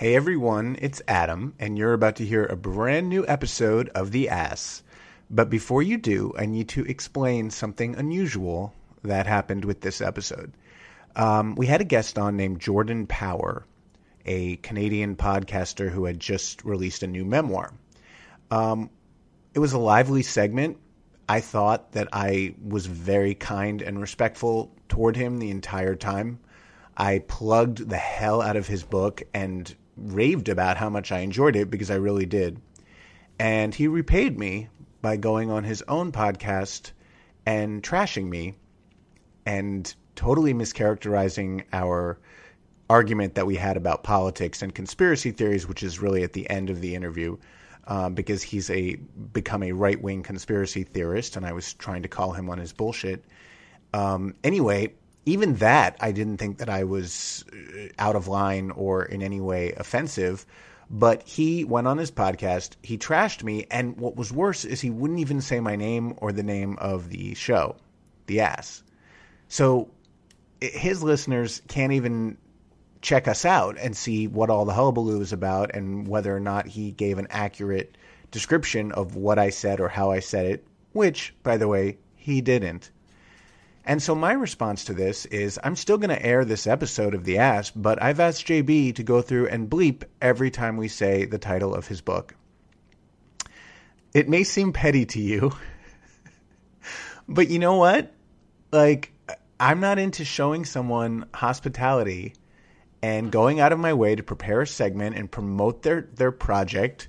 Hey everyone, it's Adam, and you're about to hear a brand new episode of The Ass. But before you do, I need to explain something unusual that happened with this episode. Um, we had a guest on named Jordan Power, a Canadian podcaster who had just released a new memoir. Um, it was a lively segment. I thought that I was very kind and respectful toward him the entire time. I plugged the hell out of his book and raved about how much I enjoyed it because I really did. And he repaid me by going on his own podcast and trashing me and totally mischaracterizing our argument that we had about politics and conspiracy theories, which is really at the end of the interview, uh, because he's a become a right wing conspiracy theorist, and I was trying to call him on his bullshit. Um, anyway, even that, I didn't think that I was uh, out of line or in any way offensive. But he went on his podcast, he trashed me, and what was worse is he wouldn't even say my name or the name of the show, The Ass. So his listeners can't even check us out and see what all the hullabaloo is about and whether or not he gave an accurate description of what I said or how I said it, which, by the way, he didn't. And so my response to this is I'm still going to air this episode of The Ass, but I've asked JB to go through and bleep every time we say the title of his book. It may seem petty to you, but you know what? Like, I'm not into showing someone hospitality and going out of my way to prepare a segment and promote their, their project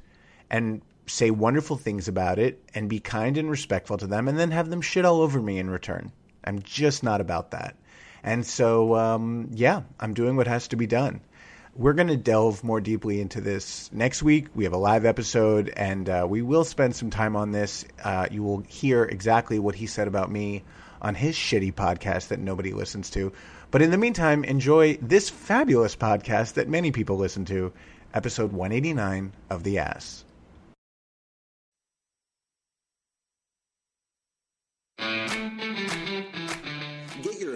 and say wonderful things about it and be kind and respectful to them and then have them shit all over me in return. I'm just not about that. And so, um, yeah, I'm doing what has to be done. We're going to delve more deeply into this next week. We have a live episode, and uh, we will spend some time on this. Uh, you will hear exactly what he said about me on his shitty podcast that nobody listens to. But in the meantime, enjoy this fabulous podcast that many people listen to, episode 189 of The Ass.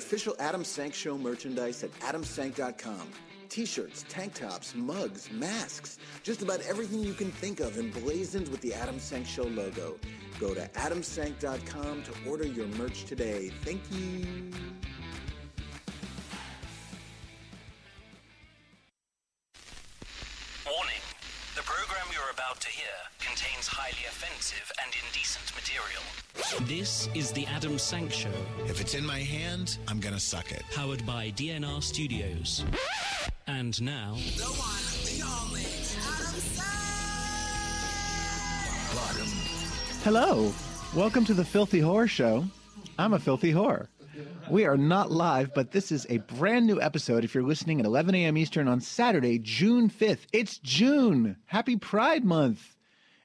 Official Adam Sank Show merchandise at adamsank.com. T-shirts, tank tops, mugs, masks, just about everything you can think of emblazoned with the Adam Sank Show logo. Go to adamsank.com to order your merch today. Thank you. About to hear contains highly offensive and indecent material. This is the Adam Sank Show. If it's in my hand, I'm gonna suck it. Powered by DNR Studios. And now. The one, the only, Adam Sank! Hello. Welcome to the Filthy Horror Show. I'm a filthy whore. We are not live, but this is a brand new episode if you're listening at 11 a.m. Eastern on Saturday, June 5th. It's June. Happy Pride Month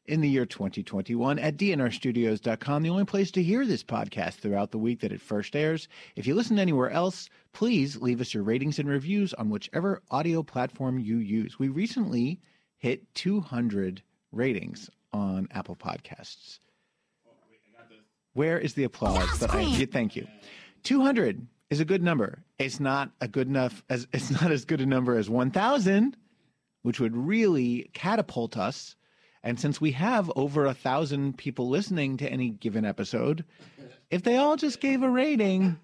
in the year 2021 at dnrstudios.com, the only place to hear this podcast throughout the week that it first airs. If you listen anywhere else, please leave us your ratings and reviews on whichever audio platform you use. We recently hit 200 ratings on Apple Podcasts. Where is the applause that I thank you. 200 is a good number. It's not a good enough as it's not as good a number as 1000, which would really catapult us. And since we have over a thousand people listening to any given episode, if they all just gave a rating,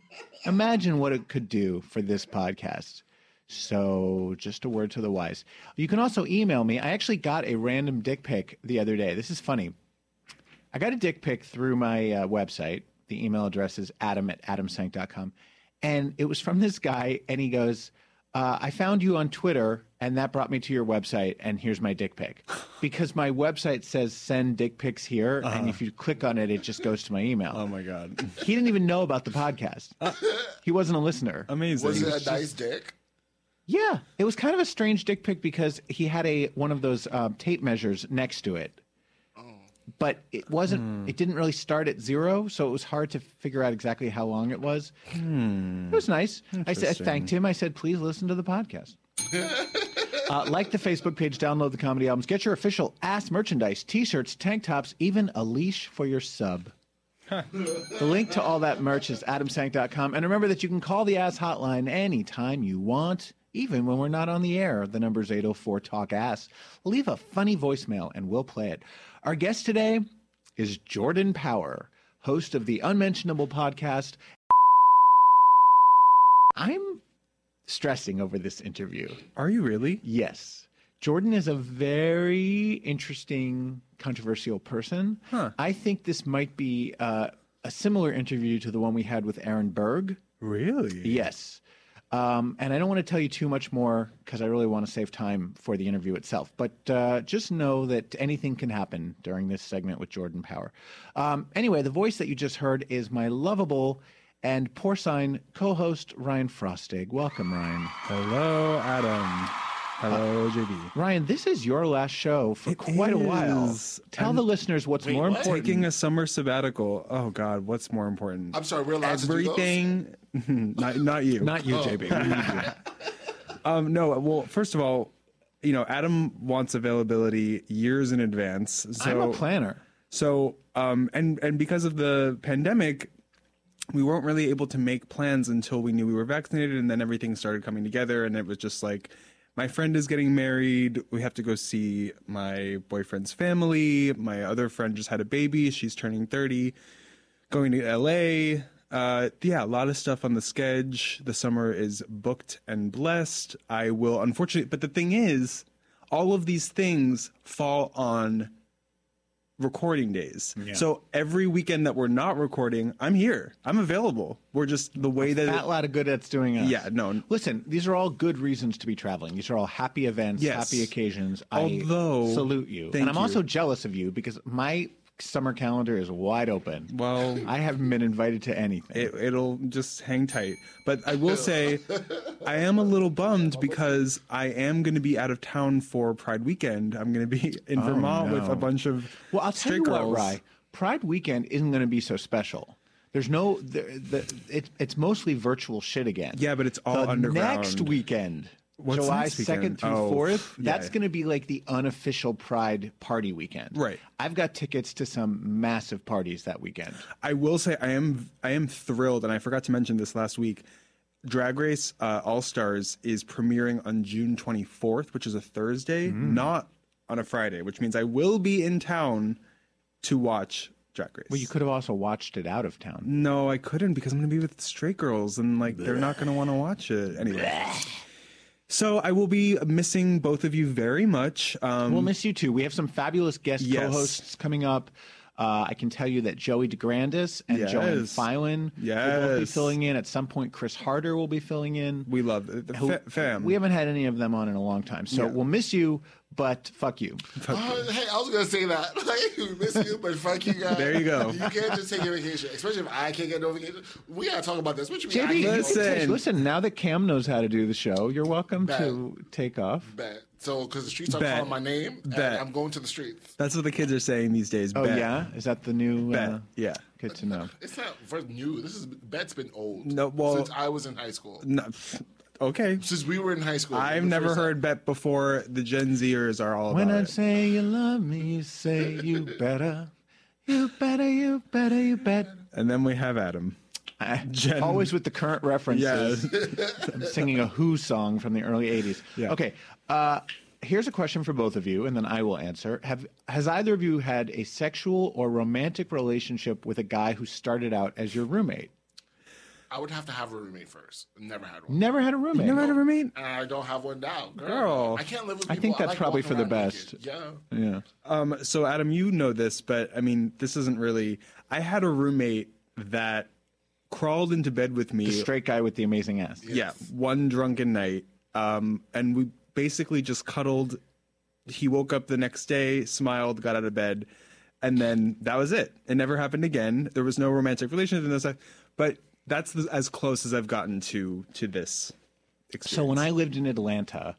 imagine what it could do for this podcast. So, just a word to the wise. You can also email me. I actually got a random dick pic the other day. This is funny. I got a dick pic through my uh, website, the email address is adam at adamsank.com. And it was from this guy, and he goes, uh, I found you on Twitter, and that brought me to your website, and here's my dick pic. Because my website says send dick pics here, uh-huh. and if you click on it, it just goes to my email. Oh my God. He didn't even know about the podcast. he wasn't a listener. Amazing. Was it a nice dick? Yeah, it was kind of a strange dick pic because he had a one of those um, tape measures next to it, but it wasn't. It didn't really start at zero, so it was hard to figure out exactly how long it was. It was nice. I said, I thanked him. I said, please listen to the podcast. Uh, like the Facebook page, download the comedy albums, get your official ass merchandise, t-shirts, tank tops, even a leash for your sub. The link to all that merch is adamsank.com. And remember that you can call the ass hotline anytime you want, even when we're not on the air. The number's 804 Talk Ass. Leave a funny voicemail and we'll play it. Our guest today is Jordan Power, host of the unmentionable podcast. I'm stressing over this interview. Are you really? Yes. Jordan is a very interesting, controversial person. Huh. I think this might be uh, a similar interview to the one we had with Aaron Berg. Really? Yes. Um, and I don't want to tell you too much more because I really want to save time for the interview itself. But uh, just know that anything can happen during this segment with Jordan Power. Um, anyway, the voice that you just heard is my lovable and porcine co host, Ryan Frostig. Welcome, Ryan. Hello, Adam. Hello, JB. Ryan, this is your last show for It quite a while. is. Tell I'm the listeners what's more what? important. Taking a summer sabbatical. Oh God, what's more important? I'm sorry, we're allowed to do those? Everything. not not you. Not you, JB. We need you. Um, no. Well, first of all, you know, Adam wants availability years in advance. So I'm a planner. So, um, and and because of the pandemic, we weren't really able to make plans until we knew we were vaccinated, and then everything started coming together, and it was just like, my friend is getting married. We have to go see my boyfriend's family. My other friend just had a baby. She's turning thirty. Going to L.A. Uh, yeah, a lot of stuff on the schedule. The summer is booked and blessed. I will, unfortunately, but the thing is, all of these things fall on recording days. So every weekend that we're not recording, I'm here. I'm available. We're just the way that Fat lot of good that's doing us. Yeah, no. Listen, these are all good reasons to be traveling. These are all happy events, Yes. happy occasions. Although- I salute you. And I'm you. also jealous of you because my summer calendar is wide open. Well- I haven't been invited to anything. it, it'll just hang tight. But I will say, I am a little bummed because I am going to be out of town for Pride weekend. I'm going to be in oh, Vermont with Oh, no. a bunch of well, I'll tell you girls. what, Rye. Pride weekend isn't going to be so special. There's no, the, the, it, it's mostly virtual shit again. Yeah, but it's all the underground. Next weekend, What's July 2nd through Oh, 4th, yeah. that's going to be like the unofficial Pride party weekend. Right. I've got tickets to some massive parties that weekend. I will say I am I am thrilled, and I forgot to mention this last week. Drag Race uh, All Stars is premiering on June 24th, which is a Thursday, Mm. not on a Friday, which means I will be in town to watch Drag Race. Well, you could have also watched it out of town. No, I couldn't because I'm going to be with straight girls, and like they're not going to want to watch it anyway. So I will be missing both of you very much. Um, We'll miss you too. We have some fabulous guest Yes. co-hosts coming up. Uh, I can tell you that Joey DeGrandis and Joanne Yes. Filan will both be filling in. At some point, Chris Harder will be filling in. we love it. The Who- fa- fam. We haven't had any of them on in a long time, so Yeah. we'll miss you. But fuck you. Uh, hey, I was gonna say that. Like, we miss you, but fuck you guys. There you go. You can't just take your vacation, especially if I can't get no vacation. We gotta talk about this. What you mean? JB, listen. Listen. listen. Now that Cam knows how to do the show, you're welcome Bet. to take off. Bet. So, because the streets are Bet. calling my name, and Bet. I'm going to the streets. That's what the kids are saying these days. Oh bet. yeah, is that the new? Bet. Uh, yeah. good to know. It's not first new. This is bet's been old. No, well- since I was in high school. No, okay. Since we were in high school. I've never first heard bet before. The Gen Zers are all When about I it. say you love me, you say you better, you better, you better, you bet. And then we have Adam. Jen- Always with the current references. I'm singing a Who song from the early 80s. Yeah. Okay. Uh, here's a question for both of you, and then I will answer. Have Has either of you had a sexual or romantic relationship with a guy who started out as your roommate? I would have to have a roommate first. Never had one. Never had a roommate. Never had a roommate? And I don't have one now. Girl. Girl. I can't live with I think that's like probably for the best. naked. Yeah. Yeah. Um, so Adam, you know this, but I mean, this isn't really. I had a roommate that crawled into bed with me. The straight guy with the amazing ass. Yeah, one drunken night, um, and we basically just cuddled. He woke up the next day, smiled, got out of bed, and then that was it. It never happened again. There was no romantic relationship in this, but that's the, as close as I've gotten to to this. experience. So when I lived in Atlanta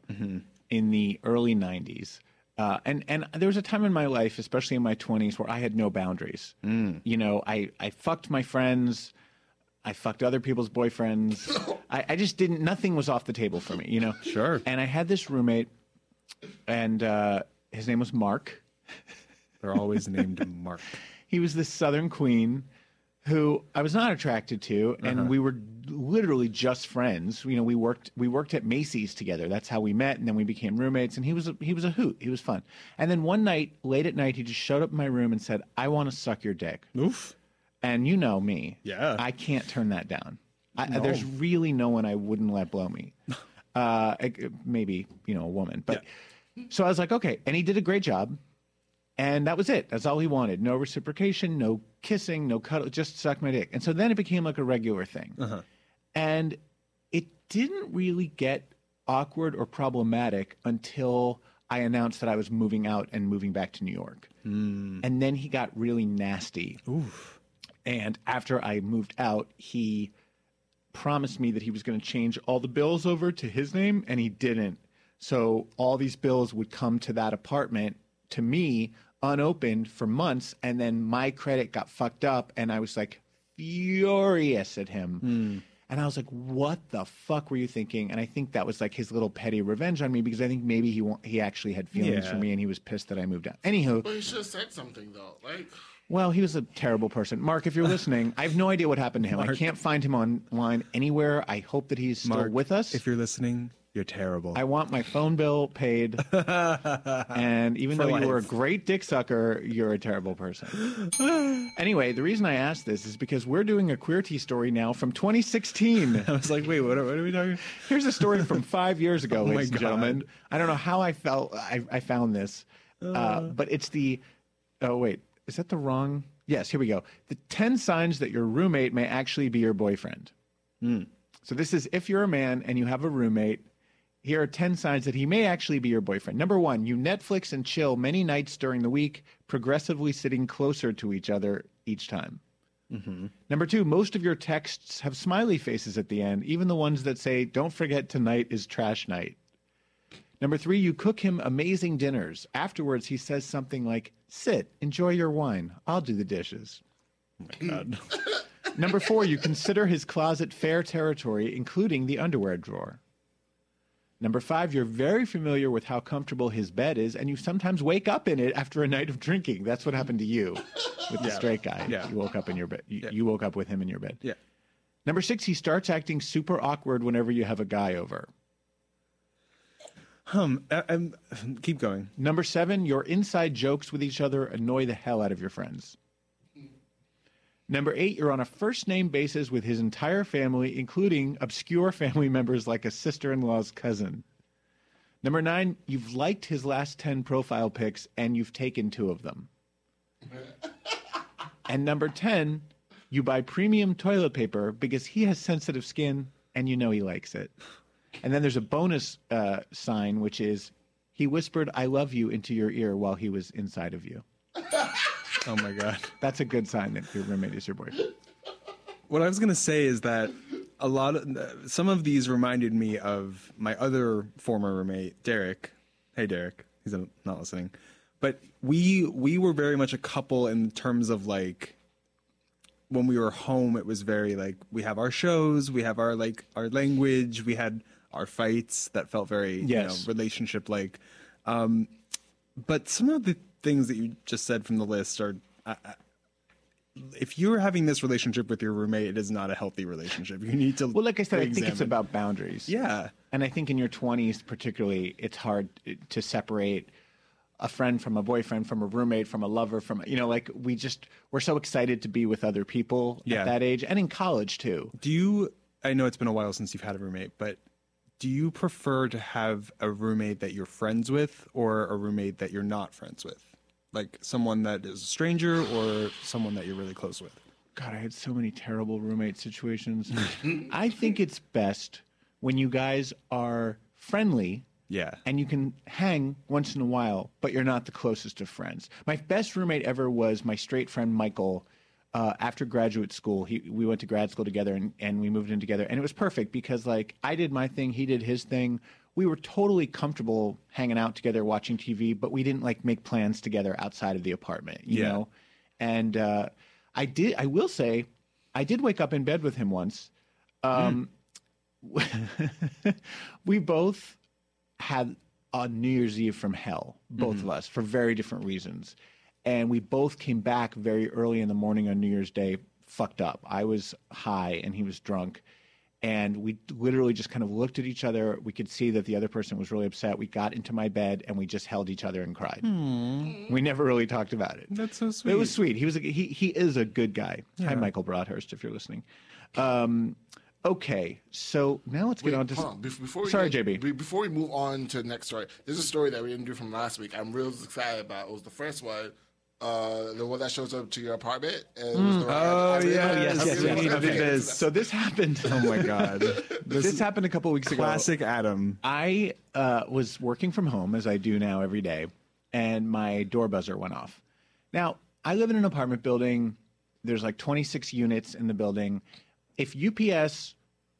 in the early '90s, uh, and and there was a time in my life, especially in my 20s, where I had no boundaries. You know, I I fucked my friends, I fucked other people's boyfriends. I, I just didn't. Nothing was off the table for me. You know. Sure. And I had this roommate, and uh, his name was Mark. they're always named Mark. He was this Southern queen who I was not attracted to, and we were literally just friends. You know, we worked we worked at Macy's together. That's how we met, and then we became roommates. And he was a, he was a hoot. He was fun. And then one night, late at night, he just showed up in my room and said, "I want to suck your dick." Oof. And you know me, Yeah. I can't turn that down. I, There's really no one I wouldn't let blow me. Uh, maybe you know a woman, but so I was like, okay. And he did a great job. And that was it. That's all he wanted. No reciprocation, no kissing, no cuddle, just suck my dick. And so then it became like a regular thing. And it didn't really get awkward or problematic until I announced that I was moving out and moving back to New York. And then he got really nasty. And after I moved out, he promised me that he was going to change all the bills over to his name, and he didn't. So all these bills would come to that apartment to me unopened for months, and then my credit got fucked up, and I was like furious at him. Hmm. And I was like, "What the fuck were you thinking?" And I think that was like his little petty revenge on me because I think maybe he wa- he actually had feelings Yeah. for me, and he was pissed that I moved out. Anywho, But you should have said something though. Like, well, he was a terrible person. Mark, if you're listening, I have no idea what happened to him. I can't find him online anywhere. I hope that he's still Mark, with us. If you're listening, you're terrible. I want my phone bill paid. and even For though you were a great dick sucker, you're a terrible person. anyway, the reason I asked this is because we're doing a queer tea story now from 2016. I was like, wait, what, are- what are we talking? Here's a story from five years ago, my ladies and gentlemen. I don't know how I felt. I, I found this, uh, but it's the. Oh wait, is that the wrong? Yes, here we go. The ten signs that your roommate may actually be your boyfriend. Hmm. So this is if you're a man and you have a roommate. Here are 10 signs that he may actually be your boyfriend. Number one, you Netflix and chill many nights during the week, progressively sitting closer to each other each time. Mm-hmm. Number two, most of your texts have smiley faces at the end, even the ones that say, don't forget tonight is trash night. Number three, you cook him amazing dinners. Afterwards, he says something like, sit, enjoy your wine. I'll do the dishes. Oh God. Number four, you consider his closet fair territory, including the underwear drawer. Number five, you're very familiar with how comfortable his bed is, and you sometimes wake up in it after a night of drinking. That's what happened to you with the straight guy. Yeah. You woke up in your bed. You, you woke up with him in your bed. Yeah. Number six, he starts acting super awkward whenever you have a guy over. Um, I, I'm, keep going. Number seven, your inside jokes with each other annoy the hell out of your friends. Number eight, you're on a first name basis with his entire family, including obscure family members like a sister in law's cousin. Number nine, you've liked his last 10 profile pics and you've taken two of them. and number 10, you buy premium toilet paper because he has sensitive skin and you know he likes it. And then there's a bonus uh, sign, which is he whispered, I love you into your ear while he was inside of you. Oh my god. That's a good sign that your roommate is your boyfriend. What I was gonna say is that a lot of some of these reminded me of my other former roommate, Derek. Hey, Derek. He's not listening, but we we were very much a couple in terms of like when we were home. It was very like we have our shows, we have our like our language, we had our fights that felt very Yes. you know, relationship like. Um, but some of the things that you just said from the list are. I, I, if you're having this relationship with your roommate, it is not a healthy relationship. You need to Well, like I said, I think it's about boundaries. Yeah. And I think in your 20s, particularly, it's hard to separate a friend from a boyfriend, from a roommate, from a lover, from, you know, like we just, we're so excited to be with other people Yeah. at that age and in college too. Do you? I know it's been a while since you've had a roommate, but do you prefer to have a roommate that you're friends with or a roommate that you're not friends with? Like someone that is a stranger or someone that you're really close with? God, I had so many terrible roommate situations. I think it's best when you guys are friendly Yeah. and you can hang once in a while, but you're not the closest of friends. My best roommate ever was my straight friend Michael. Uh, after graduate school. He we went to grad school together and, and we moved in together, and it was perfect because like I did my thing, he did his thing. We were totally comfortable hanging out together, watching TV, but we didn't like make plans together outside of the apartment, you Yeah. know. And uh, I did. I will say, I did wake up in bed with him once. Um, we both had a New Year's Eve from hell, both Mm-hmm. of us, for very different reasons. And we both came back very early in the morning on New Year's Day, fucked up. I was high and he was drunk. And we literally just kind of looked at each other. We could see that the other person was really upset. We got into my bed and we just held each other and cried. We never really talked about it. That's so sweet. It was sweet. He was a, he he is a good guy. Hi, Michael Broadhurst, if you're listening. Um, okay, so now let's get on to. on. Bef- Before we Sorry, get- JB. be- Before we move on to the next story, there's a story that we didn't do from last week. I'm real excited about. It was the first one, uh, the one that shows up to your apartment. And it was the- Oh, yeah. I yes, yes, really yes. Okay. get into that. So this happened. Oh my god. This, happened a couple weeks ago. Classic Adam. I uh, was working from home as I do now every day, and my door buzzer went off. Now, I live in an apartment building. There's like 26 units in the building. If UPS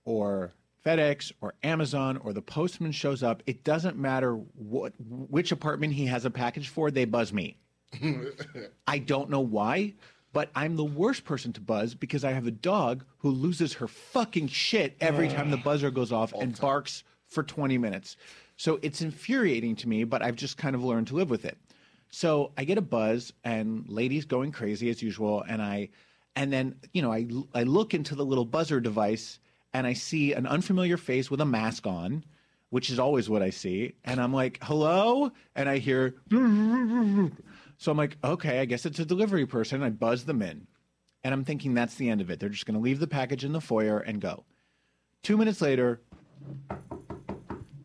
or FedEx or Amazon or the postman shows up, it doesn't matter what which apartment he has a package for, they buzz me. I don't know why, but I'm the worst person to buzz because I have a dog who loses her fucking shit every time the buzzer goes off and barks for 20 minutes. So it's infuriating to me, but I've just kind of learned to live with it. So I get a buzz and ladies going crazy as usual and I and then, you know, I I look into the little buzzer device and I see an unfamiliar face with a mask on, which is always what I see, and I'm like, "Hello?" and I hear so I'm like, okay, I guess it's a delivery person. I buzz them in. And I'm thinking that's the end of it. They're just going to leave the package in the foyer and go. Two minutes later,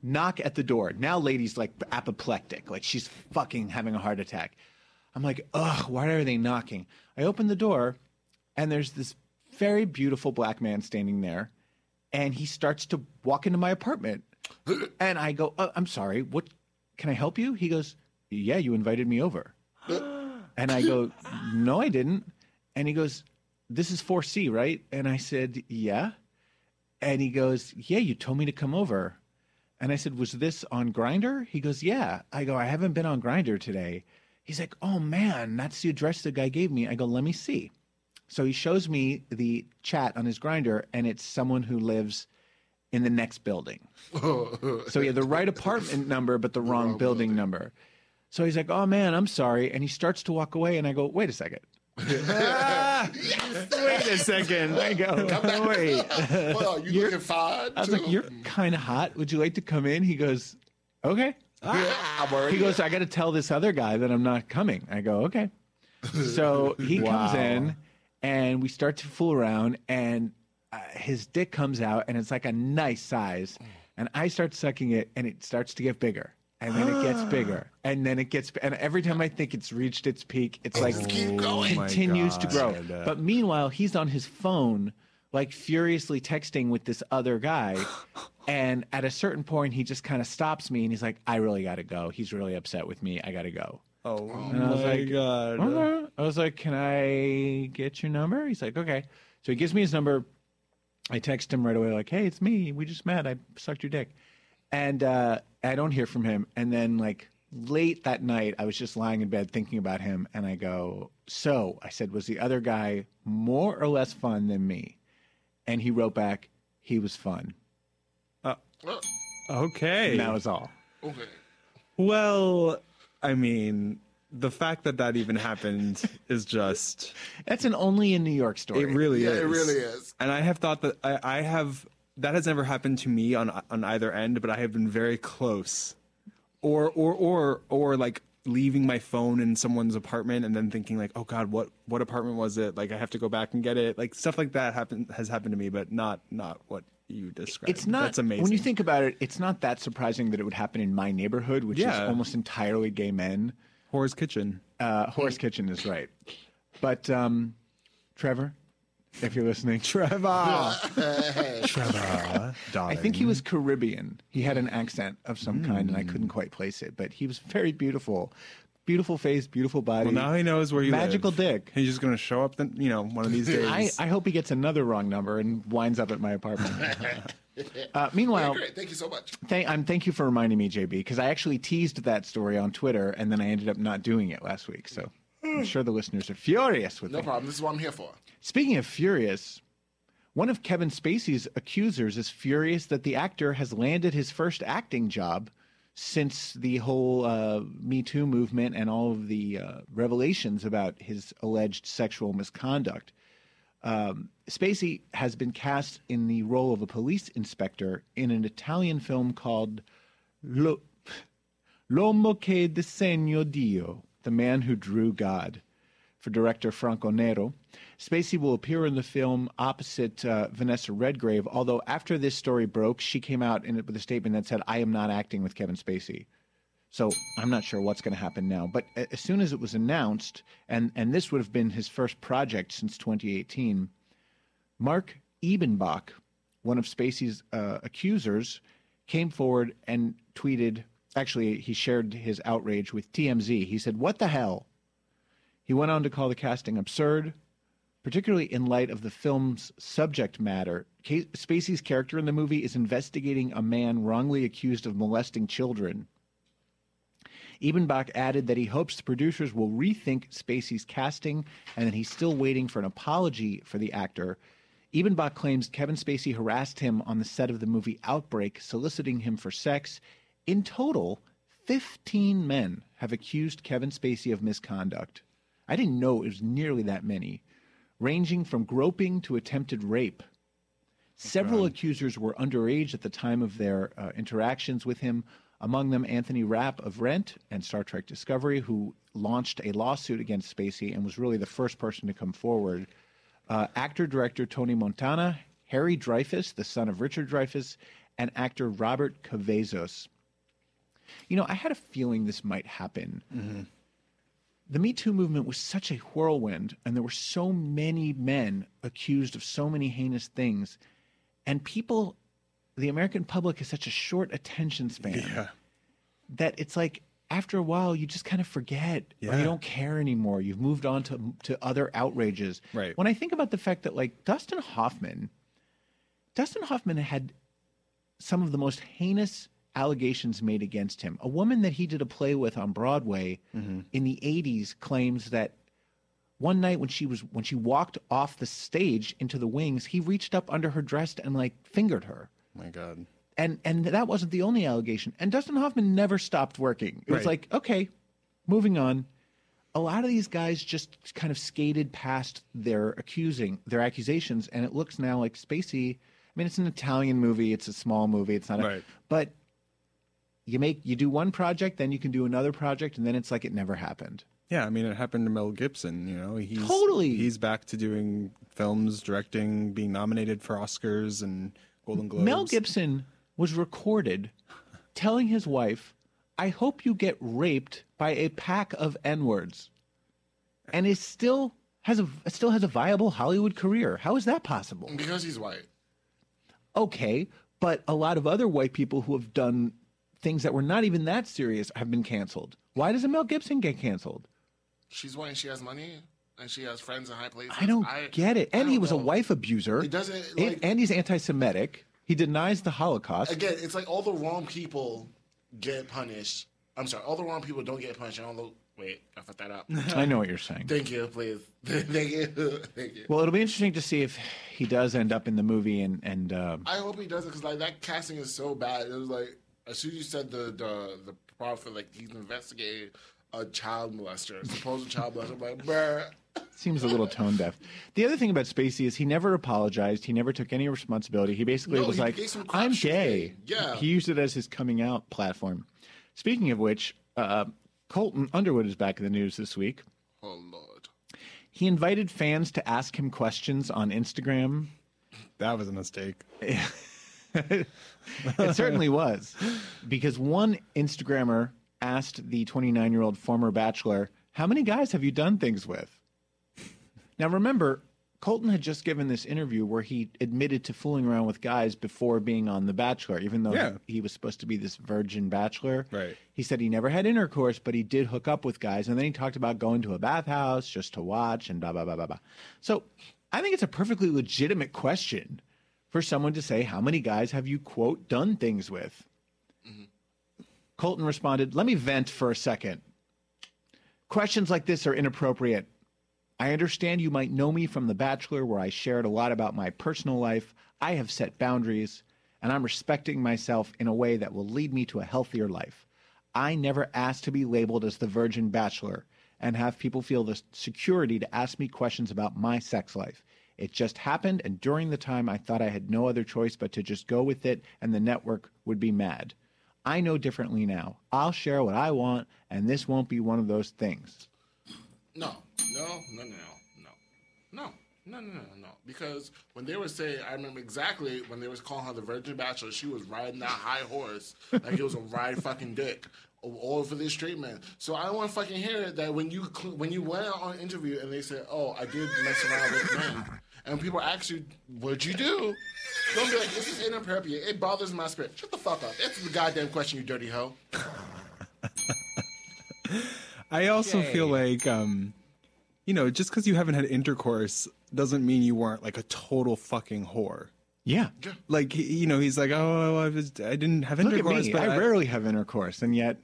knock at the door. Now, lady's like apoplectic, like she's fucking having a heart attack. I'm like, ugh, why are they knocking? I open the door, and there's this very beautiful black man standing there, and he starts to walk into my apartment. And I go, oh, I'm sorry, what can I help you? He goes, Yeah, you invited me over. And I go, No, I didn't. And he goes, This is 4C, right? And I said, Yeah. And he goes, Yeah, you told me to come over. And I said, Was this on Grindr? He goes, Yeah. I go, I haven't been on Grindr today. He's like, Oh man, that's the address the guy gave me. I go, Let me see. So he shows me the chat on his Grindr, and it's someone who lives in the next building. so he had the right apartment number, but the wrong, building, number. So he's like, "Oh man, I'm sorry," and he starts to walk away, and I go, "Wait a second. Wait a second. I go, "Wait." On, you looking fine? I was too? like, "You're kind of hot. Would you like to come in?" He goes, "Okay." I'm already. He goes, "I got to tell this other guy that I'm not coming." I go, "Okay." So he comes in, and we start to fool around, and uh, his dick comes out, and it's like a nice size, and I start sucking it, and it starts to get bigger. And then it gets bigger, and then it gets, and every time I think it's reached its peak, it's like keep going. Oh continues to grow. God. But meanwhile, he's on his phone, like furiously texting with this other guy. And at a certain point, he just kind of stops me and he's like, I really got to go. He's really upset with me. I got to go. Oh And I was my like, god. Okay. I was like, Can I get your number? He's like, Okay. So he gives me his number. I text him right away, like, Hey, it's me. We just met. I sucked your dick. And uh, I don't hear from him. And then, like, late that night, I was just lying in bed thinking about him. And I go, So I said, Was the other guy more or less fun than me? And he wrote back, He was fun. Okay. And that was all. Okay. Well, I mean, the fact that that even happened is just That's an only in New York story. it really Yeah, is. it really is. And I have thought that I, I have that has never happened to me on on either end, but I have been very close, or or or or like leaving my phone in someone's apartment and then thinking like, oh god, what what apartment was it? Like I have to go back and get it. Like stuff like that happen has happened to me, but not not what you described. It's not. That's amazing. When you think about it, it's not that surprising that it would happen in my neighborhood, which is almost entirely gay men. Horror's Kitchen. Uh, Horse Kitchen is right, but um, Trevor, if you're listening, Trevor. Trevor. I think he was Caribbean. He had an accent of some kind, and I Hmm. couldn't quite place it, but he was very beautiful. beautiful face, beautiful body. Well, now he knows where you Magical live. dick. He's just going to show up, the, you know, one of these days. I, I hope he gets another wrong number and winds up at my apartment. uh, meanwhile, great. Thank you so much. Thank, um, thank you for reminding me, JB, because I actually teased that story on Twitter and then I ended up not doing it last week. So I'm sure the listeners are furious with No me. problem. This is what I'm here for. Speaking of furious, one of Kevin Spacey's accusers is furious that the actor has landed his first acting job since the whole uh, Me Too movement and all of the uh, revelations about his alleged sexual misconduct. Um, Spacey has been cast in the role of a police inspector in an Italian film called Lo- L'uomo che disegno Dio, the man who drew God, for director Franco Nero. Spacey will appear in the film opposite uh, Vanessa Redgrave, although after this story broke, she came out in, with a statement that said, I am not acting with Kevin Spacey. So I'm not sure what's going to happen now. But as soon as it was announced, and, and this would have been his first project since 2018, Mark Ebenbach, one of Spacey's uh, accusers, came forward and tweeted. Actually, he shared his outrage with TMZ. He said, What the hell? He went on to call the casting absurd, particularly in light of the film's subject matter. Ca- Spacey's character in the movie is investigating a man wrongly accused of molesting children. Ebenbach added that he hopes the producers will rethink Spacey's casting and that he's still waiting for an apology for the actor. Ebenbach claims Kevin Spacey harassed him on the set of the movie Outbreak, soliciting him for sex. In total, 15 men have accused Kevin Spacey of misconduct. I didn't know it was nearly that many, ranging from groping to attempted rape. Several accusers were underage at the time of their uh, interactions with him, among them Anthony Rapp of Rent and Star Trek Discovery, who launched a lawsuit against Spacey and was really the first person to come forward. Uh, actor director Tony Montana, Harry Dreyfuss, the son of Richard Dreyfuss, and actor Robert Cavazos. You know, I had a feeling this might happen. Mm-hmm. The Me Too movement was such a whirlwind, and there were so many men accused of so many heinous things, and people, the American public has such a short attention span that it's like after a while you just kind of forget or Yeah. you don't care anymore. You've moved on to to other outrages. Right. When I think about the fact that like Dustin Hoffman, Dustin Hoffman had some of the most heinous allegations made against him. A woman that he did a play with on Broadway mm-hmm. in the 80s claims that one night when she was when she walked off the stage into the wings, he reached up under her dress and like fingered her. My God. And and that wasn't the only allegation. And Dustin Hoffman never stopped working. It was like, okay, moving on. A lot of these guys just kind of skated past their accusing their accusations, and it looks now like Spacey. I mean, it's an Italian movie. It's a small movie. It's not a, Right. but you make you do one project, then you can do another project, and then it's like it never happened. Yeah, I mean, it happened to Mel Gibson. You know, he's Totally. he's back to doing films, directing, being nominated for Oscars and Golden Globes. Mel Gibson was recorded telling his wife, "I hope you get raped by a pack of n-words," and is still has a still has a viable Hollywood career. How is that possible? Because he's white. Okay, but a lot of other white people who have done things that were not even that serious have been canceled. Why doesn't Mel Gibson get canceled? She's white she has money and she has friends in high places. I don't I, get it. And he was a wife abuser. It doesn't, And- like- and he's anti-Semitic. He denies the Holocaust. Again, it's like all the wrong people get punished. I'm sorry, all the wrong people don't get punished. And all the wait, I fucked that up. I know what you're saying. Thank you, please. Thank you, thank you. Well, it'll be interesting to see if he does end up in the movie and and um, I hope he does it because like that casting is so bad. It was like as soon as you said the the the prophet, like he's investigating a child molester, a supposed child molester. I'm like, bruh. seems a little tone deaf. The other thing about Spacey is he never apologized. He never took any responsibility. He basically No, was he like, gave some crap "I'm shit. gay." Yeah. He used it as his coming out platform. Speaking of which, uh, Colton Underwood is back in the news this week. Oh lord. He invited fans to ask him questions on Instagram. That was a mistake. It certainly was. Because one Instagrammer asked the 29 year old former bachelor, How many guys have you done things with? Now remember, Colton had just given this interview where he admitted to fooling around with guys before being on The Bachelor, even though Yeah. he, he was supposed to be this virgin bachelor. Right. He said he never had intercourse, but he did hook up with guys. And then he talked about going to a bathhouse just to watch and blah, blah, blah, blah, blah. So I think it's a perfectly legitimate question for someone to say, How many guys have you, quote, done things with? Mm-hmm. Colton responded, Let me vent for a second. Questions like this are inappropriate. I understand you might know me from The Bachelor, where I shared a lot about my personal life. I have set boundaries, and I'm respecting myself in a way that will lead me to a healthier life. I never asked to be labeled as the Virgin Bachelor and have people feel the security to ask me questions about my sex life. It just happened, and during the time, I thought I had no other choice but to just go with it, and the network would be mad. I know differently now. I'll share what I want, and this won't be one of those things. No, no, no, no, no, no, no, no, no, no. Because when they were saying, I remember exactly when they was calling her the Virgin Bachelor, she was riding that high horse like it was a ride fucking dick. All for this man. So I don't want to fucking hear it that when you when you went on an interview and they said, "Oh, I did mess around with men," and people ask you, "What'd you do?" Don't be like, "This is inappropriate. It bothers my spirit." Shut the fuck up. That's the goddamn question, you dirty hoe. I also Okay. feel like, um, you know, just because you haven't had intercourse doesn't mean you weren't like a total fucking whore. Yeah. Like, you know, he's like, oh, I, was, I didn't have Look at intercourse. me. but I rarely have intercourse, and yet,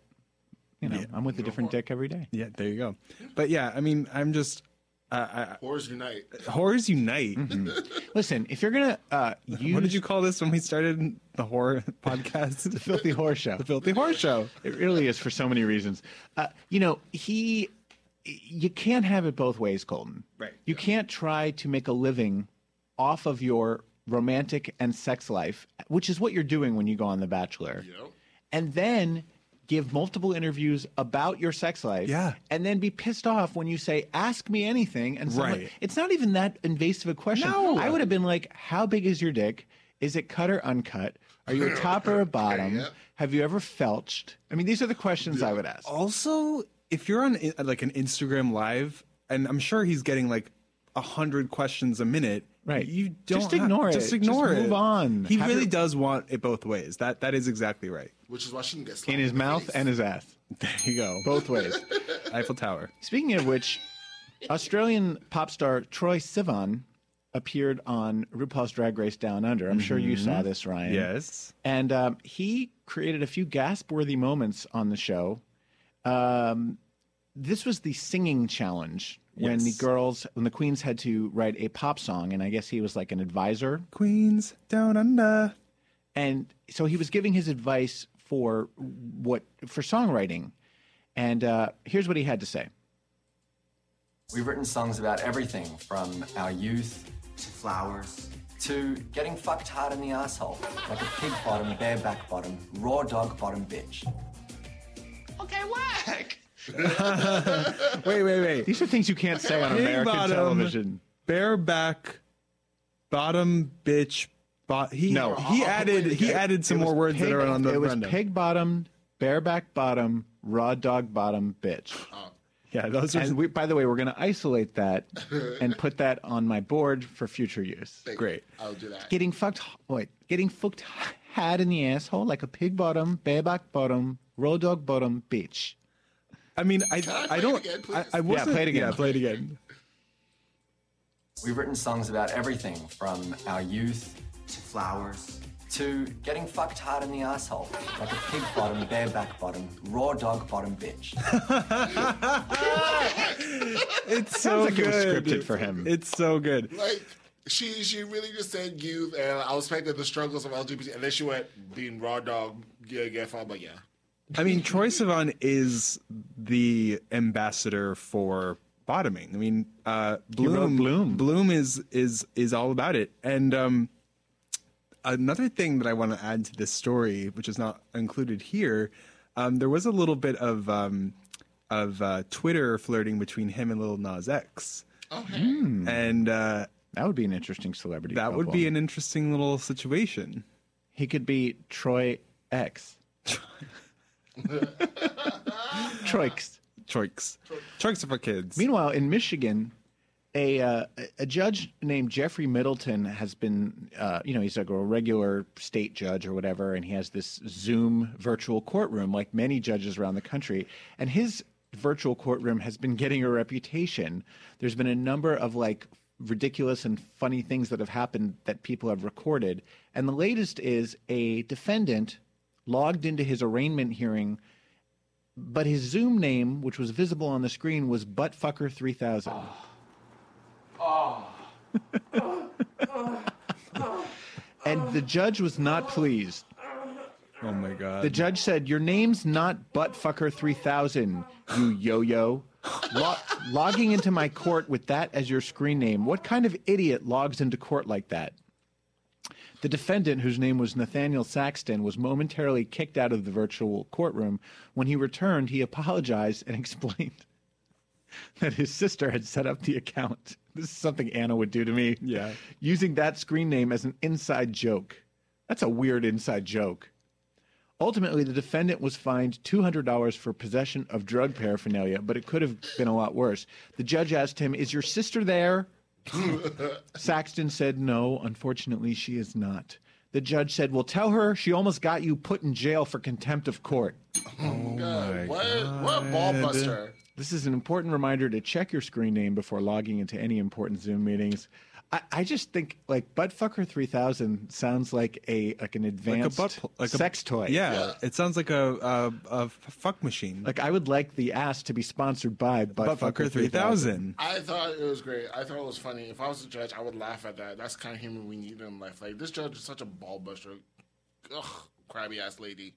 you know, I'm with a different dick every day. Yeah, there you go. But yeah, I mean, I'm just. Uh, Whores unite. Whores unite. Listen, if you're gonna uh, use What did you call this when we started the horror podcast? the filthy horse show, the filthy horse show. It really is for so many reasons. Uh, you know, he, you can't have it both ways, Colton. Right. You can't try to make a living off of your romantic and sex life, which is what you're doing when you go on The Bachelor. Yep. And then give multiple interviews about your sex life. Yeah. And then be pissed off when you say, ask me anything. And someone, Right. it's not even that invasive a question. No. I would have been like, how big is your dick? Is it cut or uncut? Are you a top or a bottom? Have you ever felched? I mean, these are the questions I would ask. Also, if you're on uh, like an Instagram live, and I'm sure he's getting like a hundred questions a minute, Right. You don't Just ha- ignore it. Just ignore Just it. move on. He Have really your- does want it both ways. That that is exactly right. Which is why she can get In his the mouth face. and his ass. There you go. Both ways. Eiffel Tower. Speaking of which, Australian pop star Troye Sivan appeared on RuPaul's Drag Race Down Under. I'm sure you saw this, Ryan. Yes. And um, he created a few gasp worthy moments on the show. Um, this was the singing challenge when the girls, when the queens had to write a pop song. And I guess he was like an advisor. Queens down under. And so he was giving his advice for what for songwriting. And uh, here's what he had to say. We've written songs about everything from our youth to flowers to getting fucked hard in the asshole, like a pig bottom, bareback bottom, raw dog bottom bitch. Okay, whack. Wait, wait, wait. These are things you can't say on Pig American bottom, television. Bareback, bottom bitch. Bot. He No. he added he added some more words that are on the It was pig bottom, bareback bottom, raw dog bottom, bitch. Oh. Yeah, those are And we, by the way, we're going to isolate that and put that on my board for future use. great. I'll do that. Getting fucked, wait, getting fucked had in the asshole like a pig bottom, bareback bottom, raw dog bottom, bitch. I mean, I Can I I don't. again, I, please? I wasn't, play it again. Yeah, play it again. We've written songs about everything from our youth to flowers to getting fucked hard in the asshole, like a pig bottom, bareback bottom, raw dog bottom bitch. It's so Sounds like it was good. scripted for him. It's so good. Like she she really just said youth, and I was expecting the struggles of LGBT, and then she went being raw dog, yeah, yeah, fine, but yeah. I mean, Troye Sivan is the ambassador for bottoming. I mean, uh, Bloom, Bloom. Bloom is is is all about it. And um, another thing that I want to add to this story, which is not included here, um, there was a little bit of um, of uh, Twitter flirting between him and Lil Nas X, Oh, hey. and uh, That would be an interesting celebrity. that would be an interesting little situation. He could be Troy X. Troix. Troiks, Troiks are for kids. Meanwhile, in Michigan, a uh, a judge named Jeffrey Middleton has been, uh, you know, he's like a regular state judge or whatever, and he has this Zoom virtual courtroom like many judges around the country, and his virtual courtroom has been getting a reputation. There's been a number of like ridiculous and funny things that have happened that people have recorded, and the latest is a defendant logged into his arraignment hearing. But his Zoom name, which was visible on the screen, was Buttfucker3000. Oh. Ah. Ah. and the judge was not pleased. Oh my god. The judge said, "Your name's not Buttfucker3000, you yo-yo. Lo- logging into my court with that as your screen name. What kind of idiot logs into court like that?" The defendant, whose name was Nathaniel Saxton, was momentarily kicked out of the virtual courtroom. When he returned, he apologized and explained that his sister had set up the account. This is something Anna would do to me. Yeah. Using that screen name as an inside joke. That's a weird inside joke. Ultimately, the defendant was fined $200 for possession of drug paraphernalia, but it could have been a lot worse. The judge asked him, Is your sister there? Saxton said, No, unfortunately, she is not. The judge said, Well, tell her she almost got you put in jail for contempt of court. Oh God, what, what a ball buster. This is an important reminder to check your screen name before logging into any important Zoom meetings. I, I just think like Buttfucker three thousand sounds like a like an advanced butt pl- like a- sex toy. Yeah, it sounds like a a fuck machine. Like I would like the ass to be sponsored by Buttfucker, Buttfucker 3000. 3000. I thought it was great. I thought it was funny. If I was a judge, I would laugh at that. That's kind of human we need in life. Like this judge is such a ball buster. Ugh, crabby ass lady.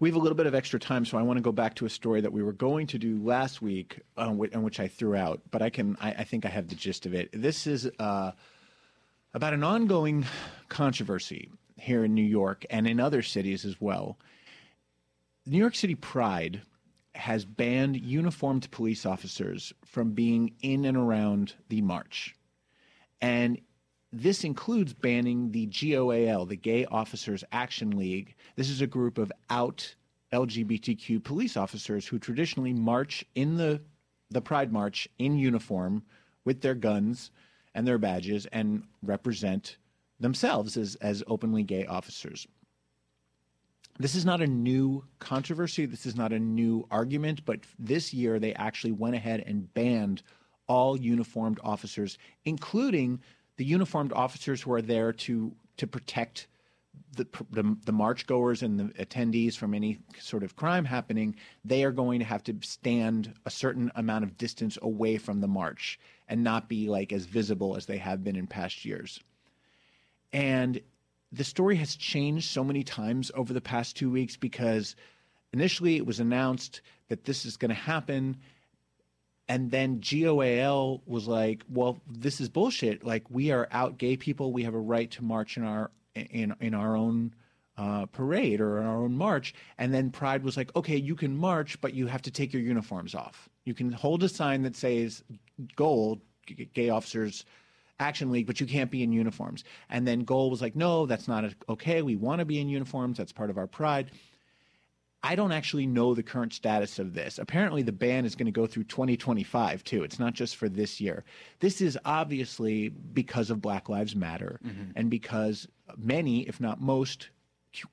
We have a little bit of extra time, so I want to go back to a story that we were going to do last week, uh, whi- which I threw out. But I can, I, I think I have the gist of it. This is uh, about an ongoing controversy here in New York and in other cities as well. New York City Pride has banned uniformed police officers from being in and around the march. And this includes banning the GOAL, the Gay Officers Action League. This is a group of out LGBTQ police officers who traditionally march in the the Pride March in uniform with their guns and their badges and represent themselves as, as openly gay officers. This is not a new controversy. This is not a new argument, but this year they actually went ahead and banned all uniformed officers, including the uniformed officers who are there to to protect the, the the march goers and the attendees from any sort of crime happening. They are going to have to stand a certain amount of distance away from the march and not be like as visible as they have been in past years. And the story has changed so many times over the past two weeks because initially it was announced that this is going to happen. And then GOAL was like, well, this is bullshit. Like, we are out gay people. We have a right to march in our in in our own uh, parade or in our own march. And then Pride was like, okay, you can march, but you have to take your uniforms off. You can hold a sign that says "GOAL Gay Officers Action League," but you can't be in uniforms. And then Goal was like, no, that's not okay. We want to be in uniforms. That's part of our pride. I don't actually know the current status of this. Apparently, the ban is going to go through 2025 too. It's not just for this year. This is obviously because of Black Lives Matter and because many, if not most,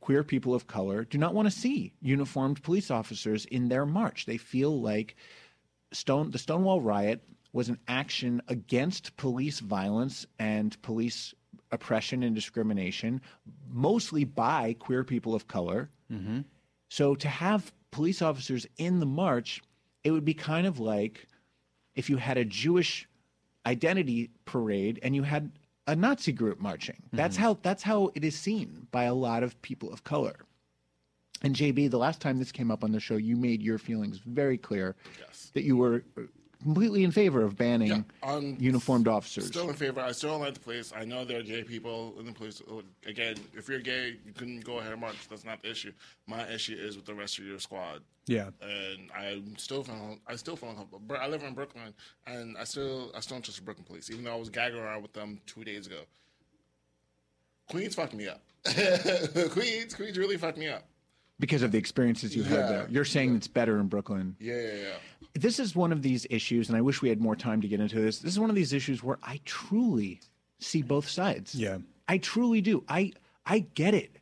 queer people of color do not want to see uniformed police officers in their march. They feel like Stone the Stonewall riot was an action against police violence and police oppression and discrimination, mostly by queer people of color. Mm-hmm. So to have police officers in the march, it would be kind of like if you had a Jewish identity parade and you had a Nazi group marching. Mm-hmm. That's how that's how it is seen by a lot of people of color. And JB, the last time this came up on the show, you made your feelings very clear that you were completely in favor of banning um, uniformed officers. Still in favor. I still don't like the police. I know there are gay people in the police. Oh, Again, if you're gay, you can go ahead and march. That's not the issue. My issue is with the rest of your squad. Yeah. And I'm still feel I still feel uncomfortable. Bro, I live in Brooklyn, and I still I still don't trust the Brooklyn police, even though I was gagging around with them two days ago. Queens fucked me up. Queens, Queens really fucked me up. Because of the experiences you Yeah. had there. You're saying it's better in Brooklyn. Yeah, yeah, yeah. this is one of these issues, and I wish we had more time to get into this. This is one of these issues where I truly see both sides. Yeah. I truly do. I I get it.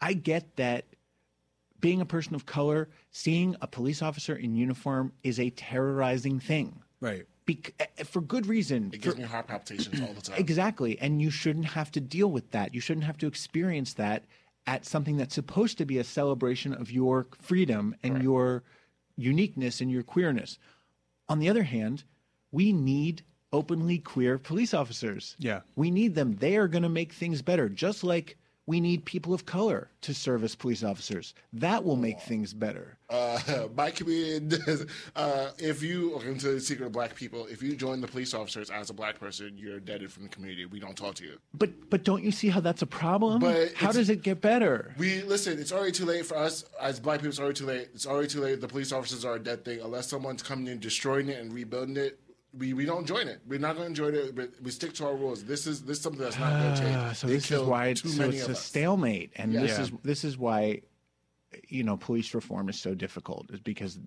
I get that being a person of color, seeing a police officer in uniform is a terrorizing thing. Right. Bec- eh, for good reason. It gives For- me heart palpitations all the time. Exactly. And you shouldn't have to deal with that. You shouldn't have to experience that at something that's supposed to be a celebration of your freedom and your uniqueness and your queerness. On the other hand, we need openly queer police officers. Yeah. We need them. They are going to make things better, just like we need people of color to serve as police officers. That will make things better. Uh, my comedian, uh, if you, okay, into the secret of black people, if you join the police officers as a black person, you're deaded from the community. We don't talk to you. But but don't you see how that's a problem? But how does it get better? We listen. It's already too late for us as black people. It's already too late. It's already too late. The police officers are a dead thing unless someone's coming in, destroying it, and rebuilding it. We, we don't join it. We're not going to join it. But we stick to our rules. This is this is something that's not going to change. Ah, so They this is why it's, so it's a us. stalemate, and Yeah. this Yeah. is this is why you know police reform is so difficult, is because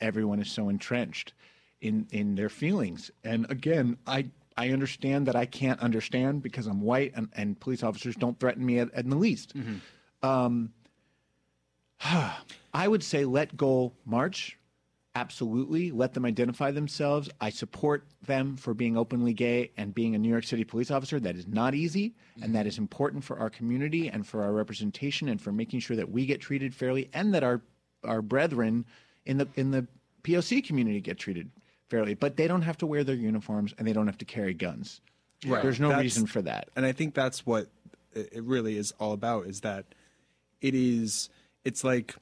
everyone is so entrenched in in their feelings. And again, I I understand that I can't understand because I'm white, and, and police officers don't threaten me at, at the least. Um, I would say let go march. Absolutely. Let them identify themselves. I support them for being openly gay and being a New York City police officer. That is not easy, and mm-hmm. that is important for our community and for our representation and for making sure that we get treated fairly and that our our brethren in the in the POC community get treated fairly. But they don't have to wear their uniforms and they don't have to carry guns. Right. There's no That's- reason for that. and I think that's what it really is all about. Is that it is? It's like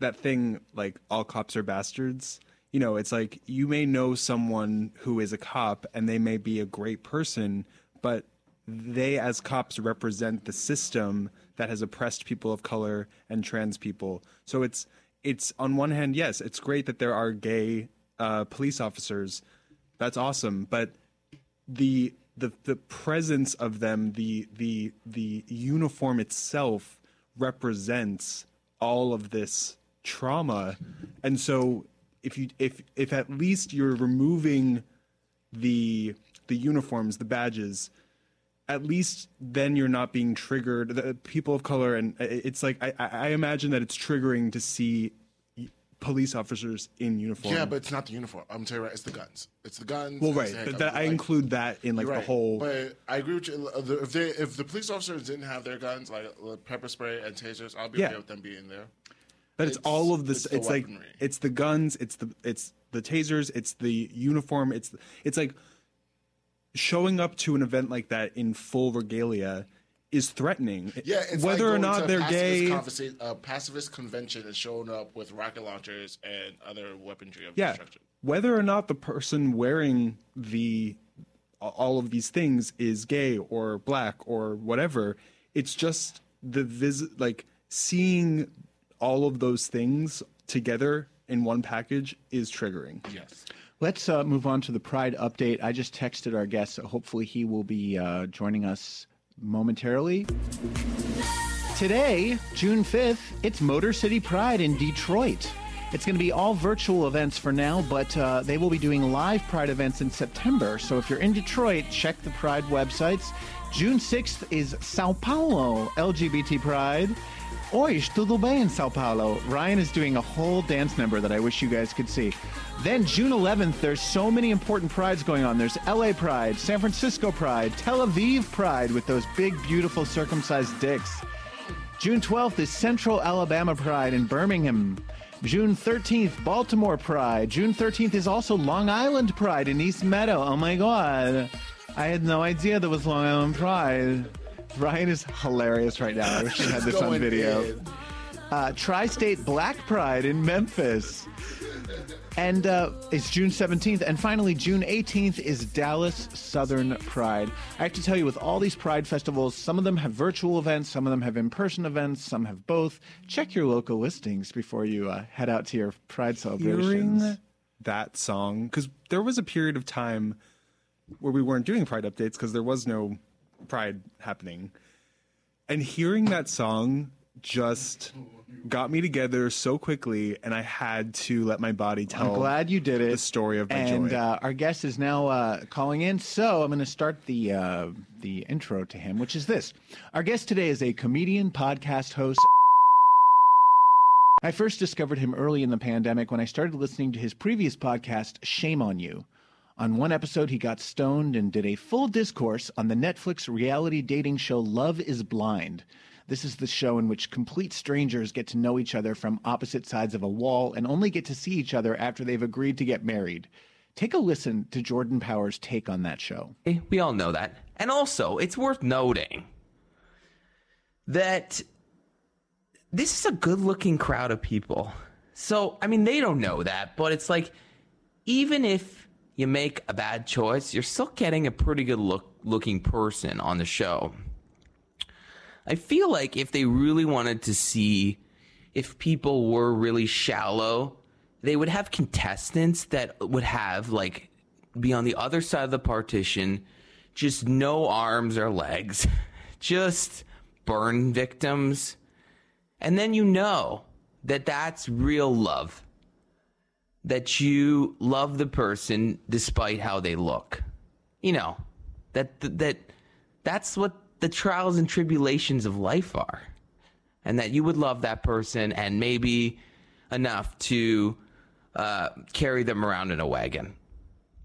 that thing, like all cops are bastards. You know, it's like you may know someone who is a cop and they may be a great person, but they as cops represent the system that has oppressed people of color and trans people. So it's it's on one hand, yes, it's great that there are gay uh, police officers. That's awesome, but the the the presence of them, the the the uniform itself represents all of this trauma, and so if you if if at least you're removing the the uniforms, the badges, at least then you're not being triggered. The people of color, and it's like I, I imagine that it's triggering to see police officers in uniform. Yeah, but it's not the uniform. I'm telling you right. It's the guns. It's the guns. well, right. But that, I Like, include that in like You're the whole. But I agree with you. Uh, If they, if the police officers didn't have their guns, like uh, pepper spray and tasers, I'll be Yeah. okay with them being there. But it's, all of this. it's It's, like it's the guns. It's the it's the tasers. It's the uniform. It's it's like showing up to an event like that in full regalia is threatening. Yeah, it's whether like or not they're gay. a pacifist convention and showing up with rocket launchers and other weaponry of Yeah, destruction. whether or not the person wearing the all of these things is gay or black or whatever, it's just the vis like seeing all of those things together in one package is triggering. Yes. Let's uh, move on to the Pride update. I just texted our guest, so hopefully he will be uh, joining us momentarily. Today, June 5th, it's Motor City Pride in Detroit. It's going to be all virtual events for now, but uh, they will be doing live Pride events in September. So if you're in Detroit, check the Pride websites. June 6th is Sao Paulo LGBT Pride. Oi, tudo bem in Sao Paulo? Ryan is doing a whole dance number that I wish you guys could see. Then June 11th, there's so many important prides going on. There's LA Pride, San Francisco Pride, Tel Aviv Pride with those big, beautiful circumcised dicks. June 12th is Central Alabama Pride in Birmingham. June 13th, Baltimore Pride. June 13th is also Long Island Pride in East Meadow. Oh my God. I had no idea there was Long Island Pride. Ryan is hilarious right now. I wish I had this on video. Uh, Tri State Black Pride in Memphis. And uh, it's June 17th. And finally, June 18th is Dallas Southern Pride. I have to tell you, with all these Pride festivals, some of them have virtual events, some of them have in person events, some have both. Check your local listings before you uh, head out to your Pride celebrations. Hearing that song, because there was a period of time where we weren't doing Pride updates because there was no Pride happening. And hearing that song just got me together so quickly, and I had to let my body tell. I'm glad you did it. The story of my and joy. uh, our guest is now uh, calling in, so I'm going to start the uh, the intro to him, which is this: Our guest today is a comedian, podcast host. I first discovered him early in the pandemic when I started listening to his previous podcast, Shame on You. On one episode, he got stoned and did a full discourse on the Netflix reality dating show Love is Blind. This is the show in which complete strangers get to know each other from opposite sides of a wall and only get to see each other after they've agreed to get married. Take a listen to Jordan Power's take on that show. We all know that. And also, it's worth noting that this is a good looking crowd of people. So, I mean, they don't know that, but it's like, even if you make a bad choice, you're still getting a pretty good look looking person on the show. I feel like if they really wanted to see if people were really shallow, they would have contestants that would have like be on the other side of the partition, just no arms or legs, just burn victims. And then you know that that's real love. That you love the person despite how they look. You know, that that that's what the trials and tribulations of life are. And that you would love that person and maybe enough to uh, carry them around in a wagon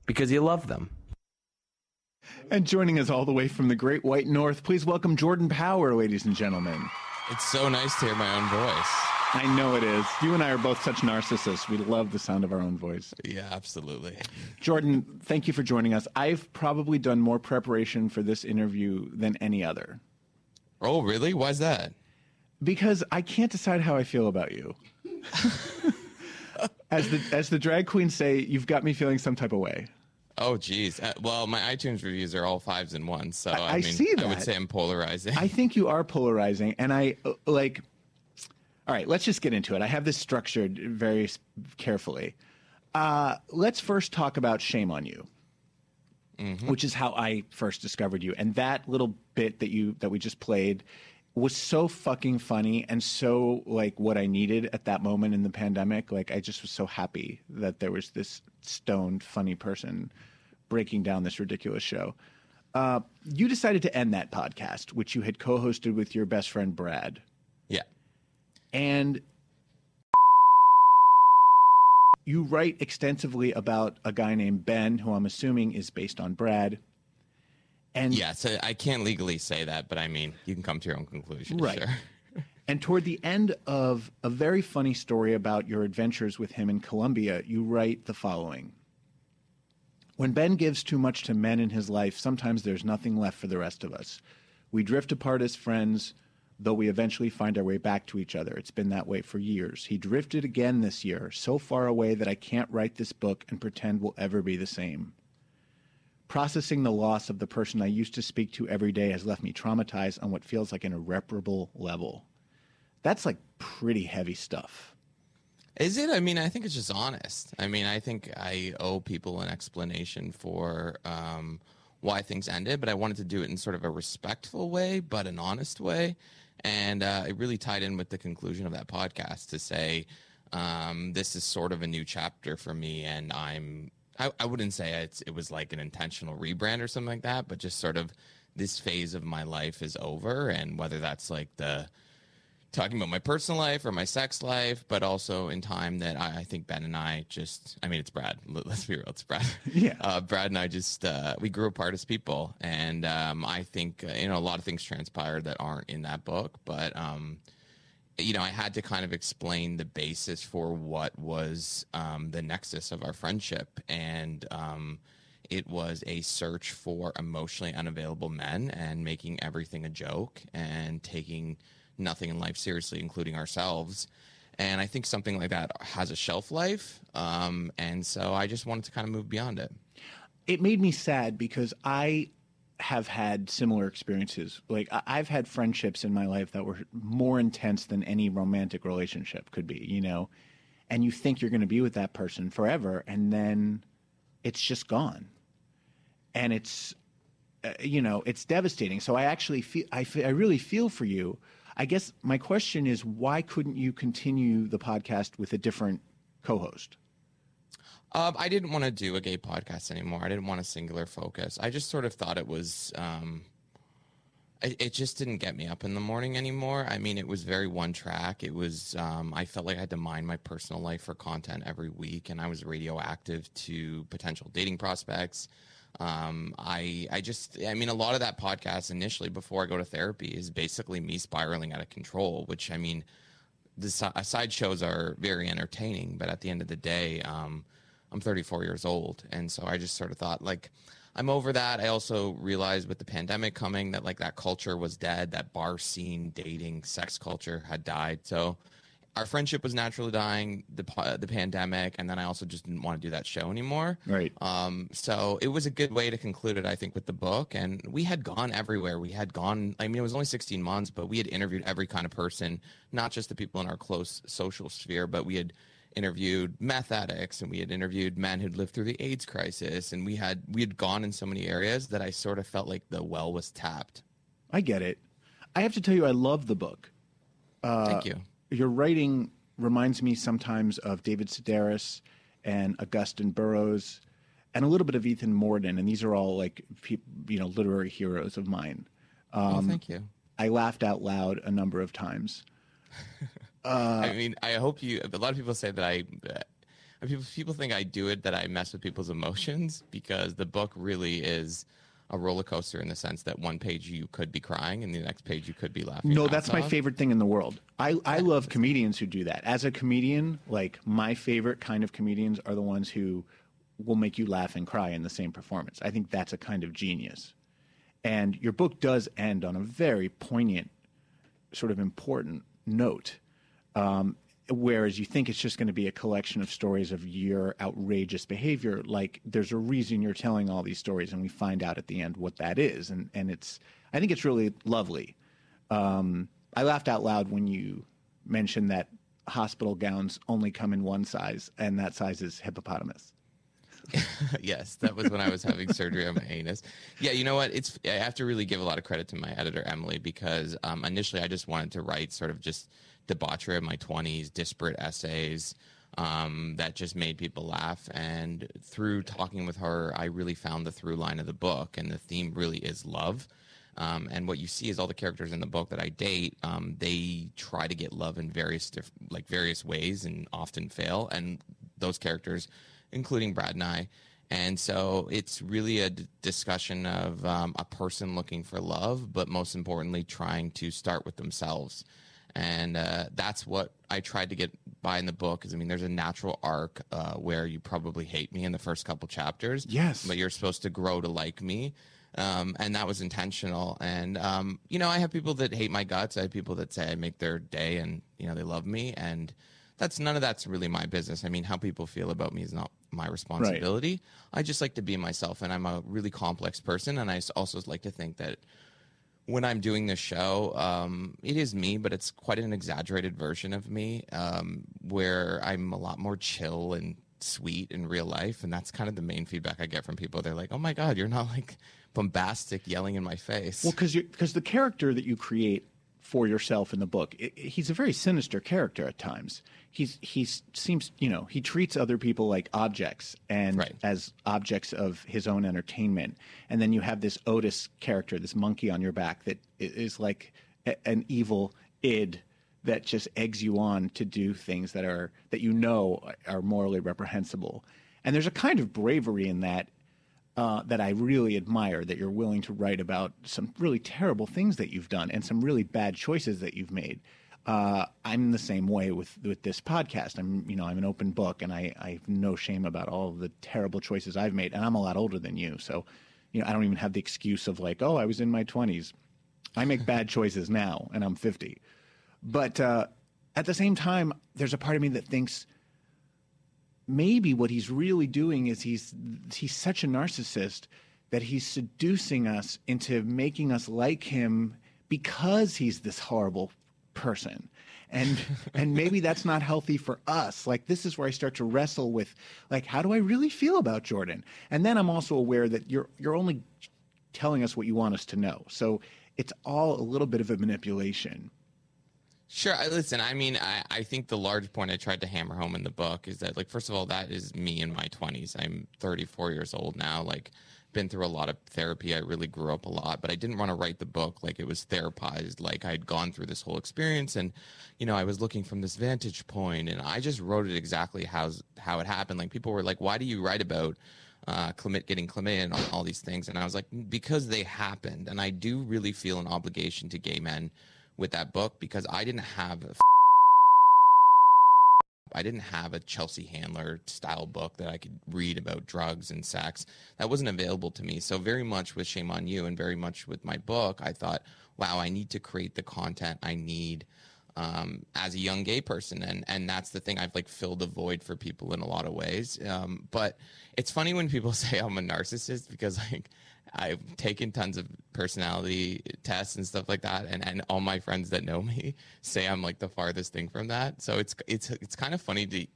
because you love them. And joining us all the way from the Great White North, please welcome Jordan Power, ladies and gentlemen. It's so nice to hear my own voice. I know it is. You and I are both such narcissists. We love the sound of our own voice. Yeah, absolutely. Jordan, thank you for joining us. I've probably done more preparation for this interview than any other. Oh, really? Why's that? Because I can't decide how I feel about you. as the as the drag queens say, you've got me feeling some type of way. Oh, geez. Uh, well, my iTunes reviews are all fives and ones, so I, I mean, see I would say I'm polarizing. I think you are polarizing, and I uh, like. All right, let's just get into it. I have this structured very carefully. Uh, let's first talk about "Shame on You," which is how I first discovered you, and that little bit that you that we just played was so fucking funny and so like what I needed at that moment in the pandemic. Like I just was so happy that there was this stoned, funny person breaking down this ridiculous show. Uh, you decided to end that podcast, which you had co-hosted with your best friend Brad. Yeah. And you write extensively about a guy named Ben, who I'm assuming is based on Brad. And yeah, so I can't legally say that, but I mean, you can come to your own conclusion. Right. Sure. And toward the end of a very funny story about your adventures with him in Colombia, you write the following When Ben gives too much to men in his life, sometimes there's nothing left for the rest of us. We drift apart as friends, though we eventually find our way back to each other. It's been that way for years. He drifted again this year, so far away that I can't write this book and pretend we'll ever be the same. Processing the loss of the person I used to speak to every day has left me traumatized on what feels like an irreparable level. That's like pretty heavy stuff. Is it? I mean, I think it's just honest. I mean, I think I owe people an explanation for um, why things ended, but I wanted to do it in sort of a respectful way, but an honest way. And uh, it really tied in with the conclusion of that podcast to say, um, this is sort of a new chapter for me, and I'm. I, I wouldn't say it was like an intentional rebrand or something like that, but just sort of this phase of my life is over, and whether that's like the talking about my personal life or my sex life, but also in time that I, I think Ben and I just, I mean, it's Brad. Let- Let's be real, it's Brad. Yeah. Uh, Brad and I just, uh, we grew apart as people. And um, I think, uh, you know, a lot of things transpired that aren't in that book, but, um, you know, I had to kind of explain the basis for what was um, the nexus of our friendship. And, um, it was a search for emotionally unavailable men and making everything a joke and taking nothing in life seriously, including ourselves. And I think something like that has a shelf life. Um, and so I just wanted to kind of move beyond it. It made me sad because I have had similar experiences. Like I've had friendships in my life that were more intense than any romantic relationship could be, you know. And you think you're going to be with that person forever and then it's just gone. And it's uh, you know, it's devastating. So I actually feel I, fe- I really feel for you. I guess my question is why couldn't you continue the podcast with a different co-host? Um, I didn't want to do a gay podcast anymore. I didn't want a singular focus. I just sort of thought it was. Um, it, it just didn't get me up in the morning anymore. I mean, it was very one track. It was. Um, I felt like I had to mine my personal life for content every week, and I was radioactive to potential dating prospects. Um, I I just I mean a lot of that podcast initially before I go to therapy is basically me spiraling out of control. Which I mean, the si- side shows are very entertaining, but at the end of the day, um, I'm 34 years old, and so I just sort of thought like I'm over that. I also realized with the pandemic coming that like that culture was dead. That bar scene, dating, sex culture had died. So our friendship was naturally dying. The the pandemic, and then I also just didn't want to do that show anymore. Right. Um, so it was a good way to conclude it, I think, with the book. And we had gone everywhere. We had gone, I mean, it was only 16 months, but we had interviewed every kind of person, not just the people in our close social sphere, but we had interviewed meth addicts and we had interviewed men who'd lived through the AIDS crisis. And we had, we had gone in so many areas that I sort of felt like the well was tapped. I get it. I have to tell you, I love the book. Uh, Thank you. Your writing reminds me sometimes of David Sedaris and Augusten Burroughs, and a little bit of Ethan Mordden, and these are all like peop you know literary heroes of mine. oh, thank you. I laughed out loud a number of times. Uh, I mean, I hope you. A lot of people say that I. Uh, people people think I do it that I mess with people's emotions because the book really is a roller coaster in the sense that one page you could be crying and the next page you could be laughing. No, that's ass my favorite thing in the world. I, I love comedians who do that. As a comedian, like my favorite kind of comedians are the ones who will make you laugh and cry in the same performance. I think that's a kind of genius. And your book does end on a very poignant, sort of important note. Um, whereas you think it's just going to be a collection of stories of your outrageous behavior, like there's a reason you're telling all these stories, and we find out at the end what that is. And, and it's, I think it's really lovely. Um, I laughed out loud when you mentioned that hospital gowns only come in one size, and that size is hippopotamus. yes, that was when I was having surgery on my anus. Yeah, you know what? It's I have to really give a lot of credit to my editor Emily because um, initially I just wanted to write sort of just debauchery of my twenties, disparate essays um, that just made people laugh. And through talking with her, I really found the through line of the book, and the theme really is love. Um, and what you see is all the characters in the book that I date. Um, they try to get love in various diff- like various ways and often fail. And those characters, including Brad and I, and so it's really a d- discussion of um, a person looking for love, but most importantly, trying to start with themselves. And uh, that's what I tried to get by in the book. Is I mean, there's a natural arc uh, where you probably hate me in the first couple chapters. Yes. But you're supposed to grow to like me. Um, and that was intentional. And, um, you know, I have people that hate my guts. I have people that say I make their day and, you know, they love me. And that's none of that's really my business. I mean, how people feel about me is not my responsibility. I just like to be myself. And I'm a really complex person. And I also like to think that when I'm doing this show, um, it is me, but it's quite an exaggerated version of me, um, where I'm a lot more chill and sweet in real life, and that's kind of the main feedback I get from people. They're like, "Oh my god, you're not like bombastic, yelling in my face." Well, because because the character that you create for yourself in the book, i he's a very sinister character at times. He's he seems you know he treats other people like objects and as objects of his own entertainment, and then you have this Otis character, this monkey on your back that is like a, an evil id that just eggs you on to do things that are that you know are morally reprehensible. And there's a kind of bravery in that uh, that I really admire that you're willing to write about some really terrible things that you've done and some really bad choices that you've made. Uh, I'm the same way with with this podcast. I'm you know I'm an open book and I, I have no shame about all the terrible choices I've made. And I'm a lot older than you, so you know I don't even have the excuse of like oh I was in my 20s. I make bad choices now and I'm 50. But uh, at the same time, there's a part of me that thinks maybe what he's really doing is he's he's such a narcissist that he's seducing us into making us like him because he's this horrible person and and maybe that's not healthy for us like this is where i start to wrestle with like how do i really feel about jordan and then i'm also aware that you're you're only telling us what you want us to know so it's all a little bit of a manipulation Sure. Listen, I mean, I, I think the large point I tried to hammer home in the book is that, like, first of all, that is me in my 20s. I'm 34 years old now. Like, been through a lot of therapy. I really grew up a lot, but I didn't want to write the book like it was therapized. Like, I'd gone through this whole experience and, you know, I was looking from this vantage point and I just wrote it exactly how, how it happened. Like, people were like, why do you write about uh, chlamyd- getting chlamydia and all, all these things. And I was like, because they happened. And I do really feel an obligation to gay men with that book because I didn't have. A I didn't have a Chelsea Handler style book that I could read about drugs and sex. That wasn't available to me. So very much with Shame on You and very much with my book, I thought, wow, I need to create the content I need um, as a young gay person, and and that's the thing. I've like filled a void for people in a lot of ways. Um, but it's funny when people say I'm a narcissist because like I've taken tons of personality tests and stuff like that, and and all my friends that know me say I'm like the farthest thing from that. So it's it's it's kind of funny to.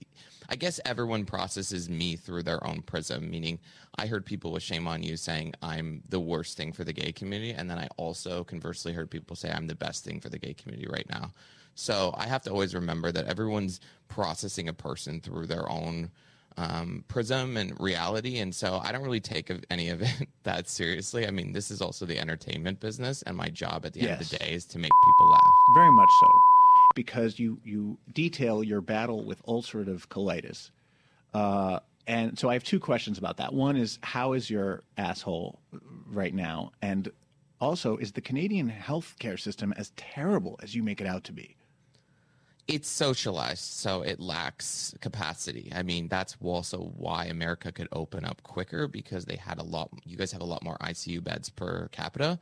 I guess everyone processes me through their own prism, meaning I heard people with shame on you saying I'm the worst thing for the gay community. And then I also conversely heard people say I'm the best thing for the gay community right now. So I have to always remember that everyone's processing a person through their own um, prism and reality. And so I don't really take any of it that seriously. I mean, this is also the entertainment business, and my job at the end of the day is to make people laugh. Very much so, because you you detail your battle with ulcerative colitis, uh, and so I have two questions about that. One is how is your asshole right now, and also is the Canadian healthcare system as terrible as you make it out to be? It's socialized, so it lacks capacity. I mean, that's also why America could open up quicker because they had a lot. You guys have a lot more ICU beds per capita.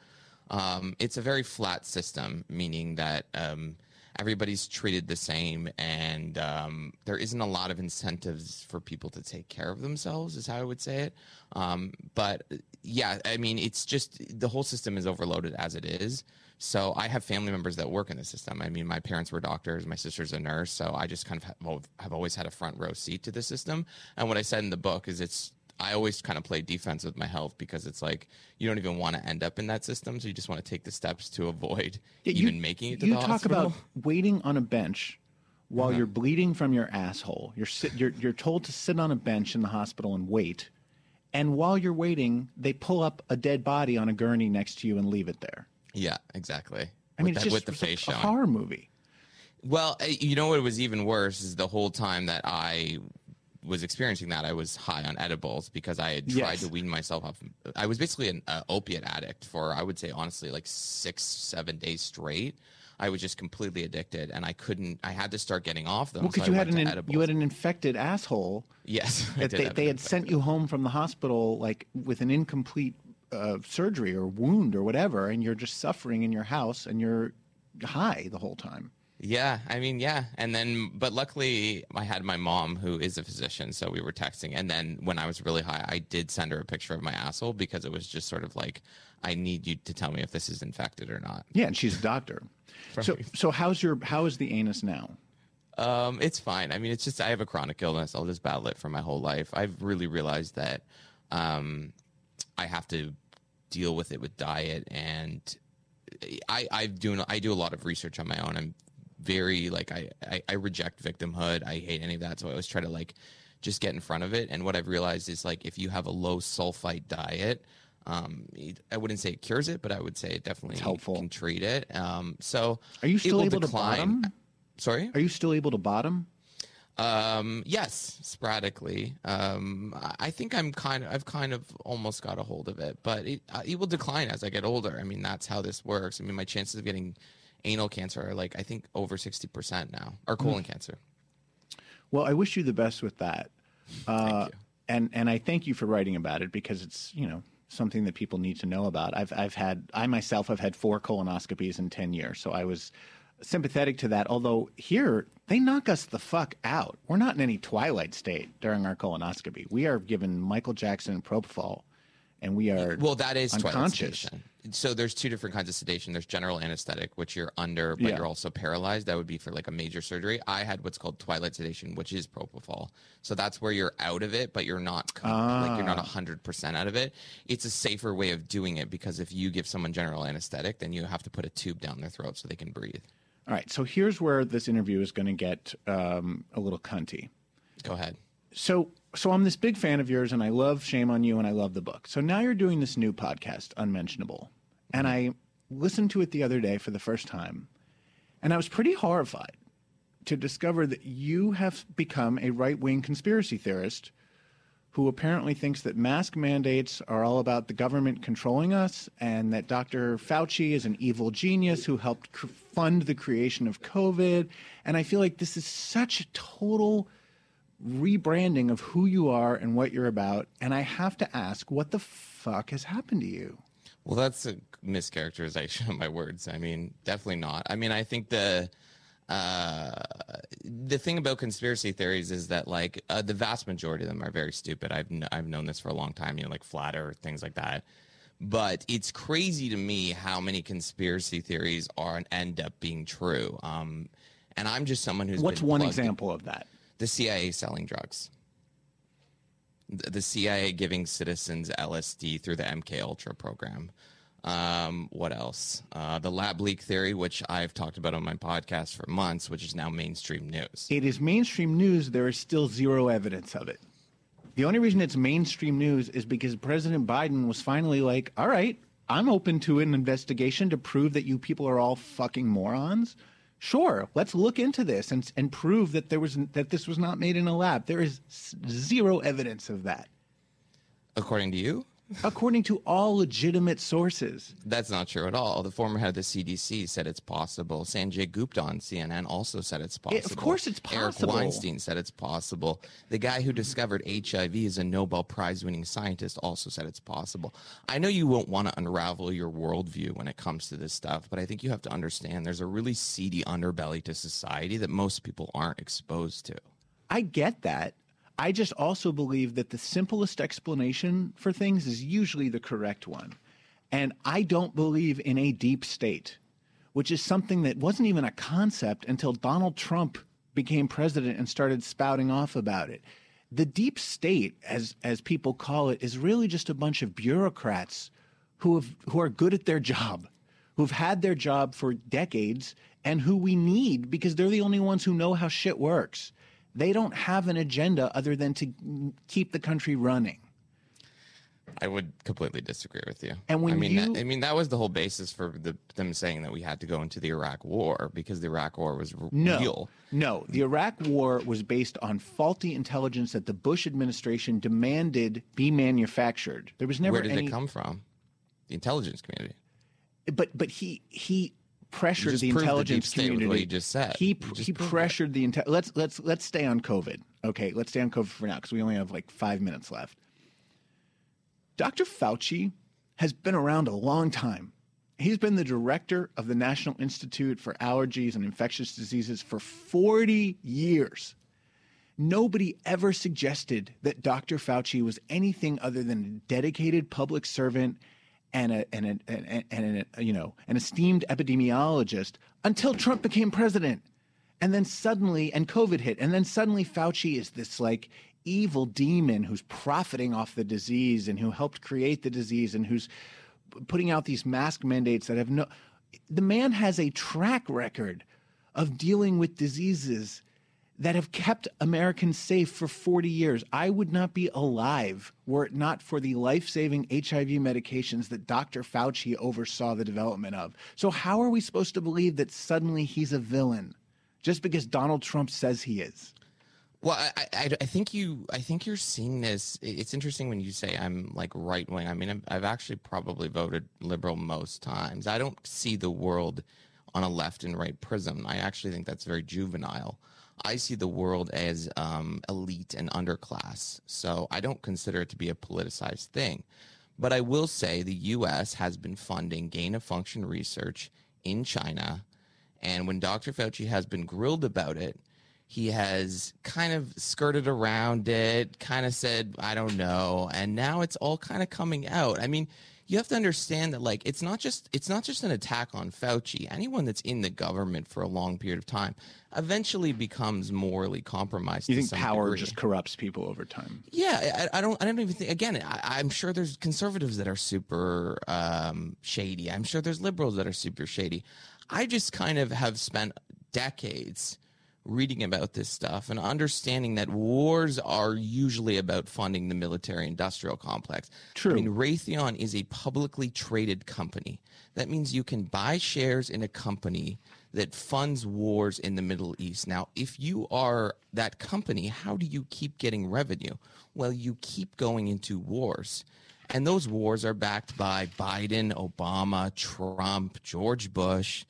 Um, it's a very flat system, meaning that um, everybody's treated the same, and um, there isn't a lot of incentives for people to take care of themselves. Is how I would say it. Um, but yeah, I mean, it's just the whole system is overloaded as it is. So I have family members that work in the system. I mean, my parents were doctors, my sister's a nurse, so I just kind of have, always had a front row seat to the system. And what I said in the book is it's I always kind of play defense with my health because it's like you don't even want to end up in that system, so you just want to take the steps to avoid Yeah, you- even making it to you the talk about waiting on a bench while Uh-huh. you're bleeding from your asshole. You're sit, you're you're told to sit on a bench in the hospital and wait, and while you're waiting, they pull up a dead body on a gurney next to you and leave it there. Yeah, exactly. I mean, with, that- just with the face showing. horror movie. Well, uh, you know what was even worse is the whole time that I was experiencing that I was high on edibles because I had tried Yes. to wean myself off. I was basically an uh, opiate addict for I would say honestly like six seven days straight. I was just completely addicted, and I couldn't. I had to start getting off them. Well, because so you had an in, you had an infected asshole. Yes, that they, they had sent you home from the hospital like with an incomplete uh, surgery or wound or whatever, and you're just suffering in your house and you're high the whole time. Yeah, I mean, yeah. And then, but luckily, I had my mom who is a physician, so we were texting. And then when I was really high, I did send her a picture of my asshole because it was just sort of like, I need you to tell me if this is infected or not. Yeah, and she's a doctor. So so how's your how is the anus now? Um, it's fine. I mean, it's just I have a chronic illness. I'll just battle it for my whole life. I've really realized that um, I have to deal with it with diet, and I I do I do a lot of research on my own. I'm very like I, I I reject victimhood. I hate any of that. So I always try to like just get in front of it. And what I've realized is like if you have a low sulfite diet. Um, I wouldn't say it cures it, but I would say it definitely helpful. can treat it. Um, so Are you still able decline. to bottom? Sorry? Are you still able to bottom? Um, yes, sporadically. Um, I- think I'm kind of, I've kind of almost got a hold of it, but it, uh, it will decline as I get older. I mean, that's how this works. I mean, my chances of getting anal cancer are like, I think over 60% now, or colon Mm. cancer. Well, I wish you the best with that. Uh, And and I thank you for writing about it because it's you know something that people need to know about. I've I've had I myself have had four colonoscopies in ten years, so I was sympathetic to that. Although here they knock us the fuck out. We're not in any twilight state during our colonoscopy. We are given Michael Jackson propofol, and we are Well, that is unconscious. sedation. So there's two different kinds of sedation. There's general anesthetic, which you're under, but Yeah. you're also paralyzed. That would be for like a major surgery. I had what's called twilight sedation, which is propofol. So that's where you're out of it, but you're not com- like you're not Ah. hundred percent out of it. It's a safer way of doing it because if you give someone general anesthetic, then you have to put a tube down their throat so they can breathe. All right, so here's where this interview is going to get um, a little cunty. Go ahead. So, so I'm this big fan of yours, and I love Shame on You, and I love the book. So now you're doing this new podcast, Unmentionable, and I listened to it the other day for the first time, and I was pretty horrified to discover that you have become a right wing conspiracy theorist who apparently thinks that mask mandates are all about the government controlling us and that Dr. Fauci is an evil genius who helped cr- fund the creation of COVID. And I feel like this is such a total rebranding of who you are and what you're about. And I have to ask, what the fuck has happened to you? Well, that's a mischaracterization of my words. I mean, definitely not. I mean, I think the uh, the thing about conspiracy theories is that like uh, the vast majority of them are very stupid. I've kn- I've known this for a long time. You know, like flat Earth things like that. But it's crazy to me how many conspiracy theories are and end up being true. Um, and I'm just someone who's What's one example of that? the CIA selling drugs. The the CIA giving citizens LSD through the MK Ultra program. Um, what else? Uh, the lab leak theory, which I've talked about on my podcast for months, which is now mainstream news. It is mainstream news. There is still zero evidence of it. The only reason it's mainstream news is because President Biden was finally like, all right, I'm open to an investigation to prove that you people are all fucking morons. Sure, let's look into this and, and prove that there was that this was not made in a lab. There is zero evidence of that, According to you? According to all legitimate sources. That's not true at all. The former head of the CDC said it's possible. Sanjay Gupta on CNN also said it's possible. of course it's possible. Eric Weinstein said it's possible. The guy who discovered HIV is a Nobel Prize winning scientist also said it's possible. I know you won't want to unravel your worldview when it comes to this stuff, but I think you have to understand there's a really seedy underbelly to society that most people aren't exposed to. I get that. I just also believe that the simplest explanation for things is usually the correct one. And I don't believe in a deep state, which is something that wasn't even a concept until Donald Trump became president and started spouting off about it. The deep state, as as people call it, is really just a bunch of bureaucrats who have who are good at their job, who've had their job for decades, and who we need because they're the only ones who know how shit works. They don't have an agenda other than to keep the country running. I would completely disagree with you. And when I mean, you- that, I mean, that was the whole basis for the, them saying that we had to go into the Iraq War because the Iraq War was r- No, real. no. The Iraq War was based on faulty intelligence that the Bush administration demanded be manufactured. There was never Where did any. it come from? The intelligence community. But but he he pressured the the intelligence with community. you just said. He he pressured the inte- let's let's let's stay on COVID. Okay, let's stay on COVID for now because we only have like five minutes left. Dr. Fauci has been around a long time. He's been the director of the National Institute for Allergies and Infectious Diseases for 40 years. Nobody ever suggested that Dr. Fauci was anything other than a dedicated public servant and a, and a, and, and a, you know an esteemed epidemiologist until Trump became president. And then suddenly, and COVID hit, and then suddenly Fauci is this like evil demon who's profiting off the disease and who helped create the disease and who's putting out these mask mandates that have no. The man has a track record of dealing with diseases that have kept Americans safe for 40 years. I would not be alive were it not for the life saving HIV medications that Dr. Fauci oversaw the development of. So, how are we supposed to believe that suddenly he's a villain just because Donald Trump says he is? Well, I, I, I think you, I think you're seeing this. It's interesting when you say I'm like right wing. I mean, I've actually probably voted liberal most times. I don't see the world on a left and right prism. I actually think that's very juvenile. I see the world as um, elite and underclass. So I don't consider it to be a politicized thing. But I will say the U.S. has been funding gain of function research in China. And when Dr. Fauci has been grilled about it, he has kind of skirted around it, kind of said, I don't know. And now it's all kind of coming out. I mean, you have to understand that like it's not just it's not just an attack on Fauci. Anyone that's in the government for a long period of time eventually becomes morally compromised. You think power degree. just corrupts people over time? Yeah, I, I don't. I don't even think. Again, I, I'm sure there's conservatives that are super um, shady. I'm sure there's liberals that are super shady. I just kind of have spent decades reading about this stuff and understanding that wars are usually about funding the military industrial complex. True. I mean, Raytheon is a publicly traded company. That means you can buy shares in a company that funds wars in the Middle East. Now, if you are that company, how do you keep getting revenue? Well, you keep going into wars. And those wars are backed by Biden, Obama, Trump, George Bush.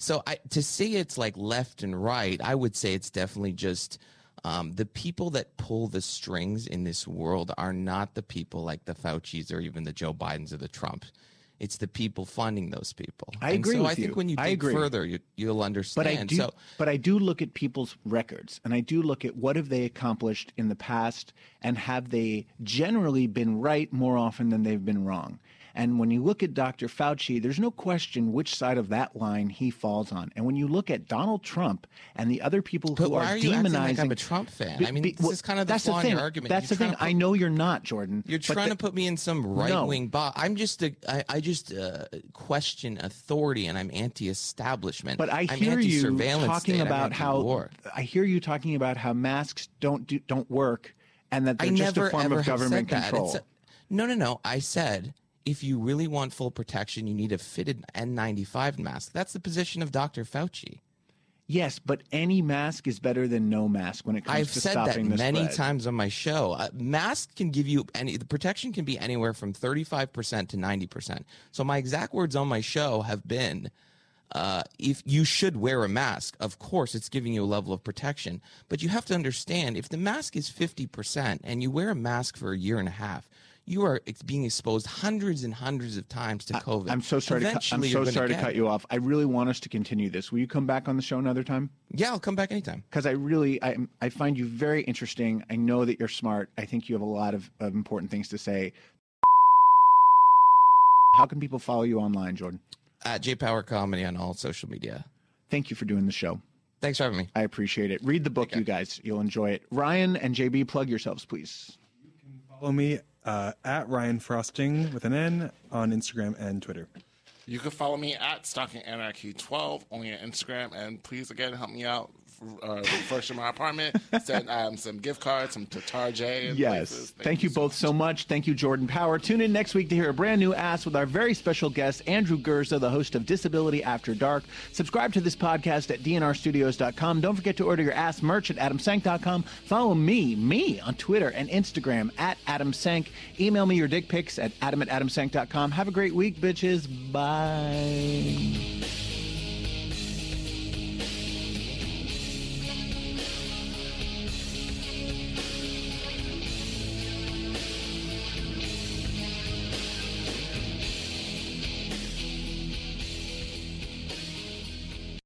So I, to say it's like left and right, I would say it's definitely just um, the people that pull the strings in this world are not the people like the Fauci's or even the Joe Bidens or the Trumps. It's the people funding those people. I And agree so I think you. when you dig further, you, you'll understand. But I do, so but I do look at people's records, and I do look at what have they accomplished in the past, and have they generally been right more often than they've been wrong. And when you look at Dr. Fauci, there's no question which side of that line he falls on. And when you look at Donald Trump and the other people But who are are demonizing, like I'm a Trump fan? Be- I mean, be- this is kind of the that's the in thing. your argument. That's You're the thing. to I know you're not, Jordan. You're trying the- to put me in some right wing box. I'm just a, I, I just uh, question authority, and I'm anti-establishment. But I I'm hear you talking state, about how anti-war. I hear you talking about how masks don't do, don't work, and that they're I just never a form of government control. A- no, no, no. I said if you really want full protection, you need a fitted N95 mask. That's the position of Dr. Fauci. Yes, but any mask is better than no mask when it comes to the same thing. I've said that many spread. times on my show. Uh, mask can give you any the protection can be anywhere from 35% to 90%. So my exact words on my show have been uh, if you should wear a mask, of course, it's giving you a level of protection. But you have to understand if the mask is 50% and you wear a mask for a year and a half, you are being exposed hundreds and hundreds of times to COVID. I'm so sorry. To cut, I'm so you're sorry to get cut it. you off. I really want us to continue this. Will you come back on the show another time? Yeah, I'll come back anytime. Because I really, I, I find you very interesting. I know that you're smart. I think you have a lot of, of important things to say. How can people follow you online, Jordan? At J Power Comedy on all social media. Thank you for doing the show. Thanks for having me. I appreciate it. Read the book, you guys. You'll enjoy it. Ryan and JB, plug yourselves, please. You can Follow me uh, at Ryan Frosting with an N on Instagram and Twitter. You can follow me at Stalking Anarchy 12 only on Instagram, and please again help me out. Uh, refurnish my apartment. Send um, some gift cards, some to Tarjay. Yes. places. Thank, you both so much. Thank you, Jordan Power. Tune in next week to hear a brand new ASS with our very special guest, Andrew Gurza, the host of Disability After Dark. Subscribe to this podcast at dnrstudios.com. Don't forget to order your ASS merch at adamsank.com. Follow me, me, on Twitter and Instagram at adamsank. Email me your dick pics at adam at adamsank.com. Have a great week, bitches. Bye.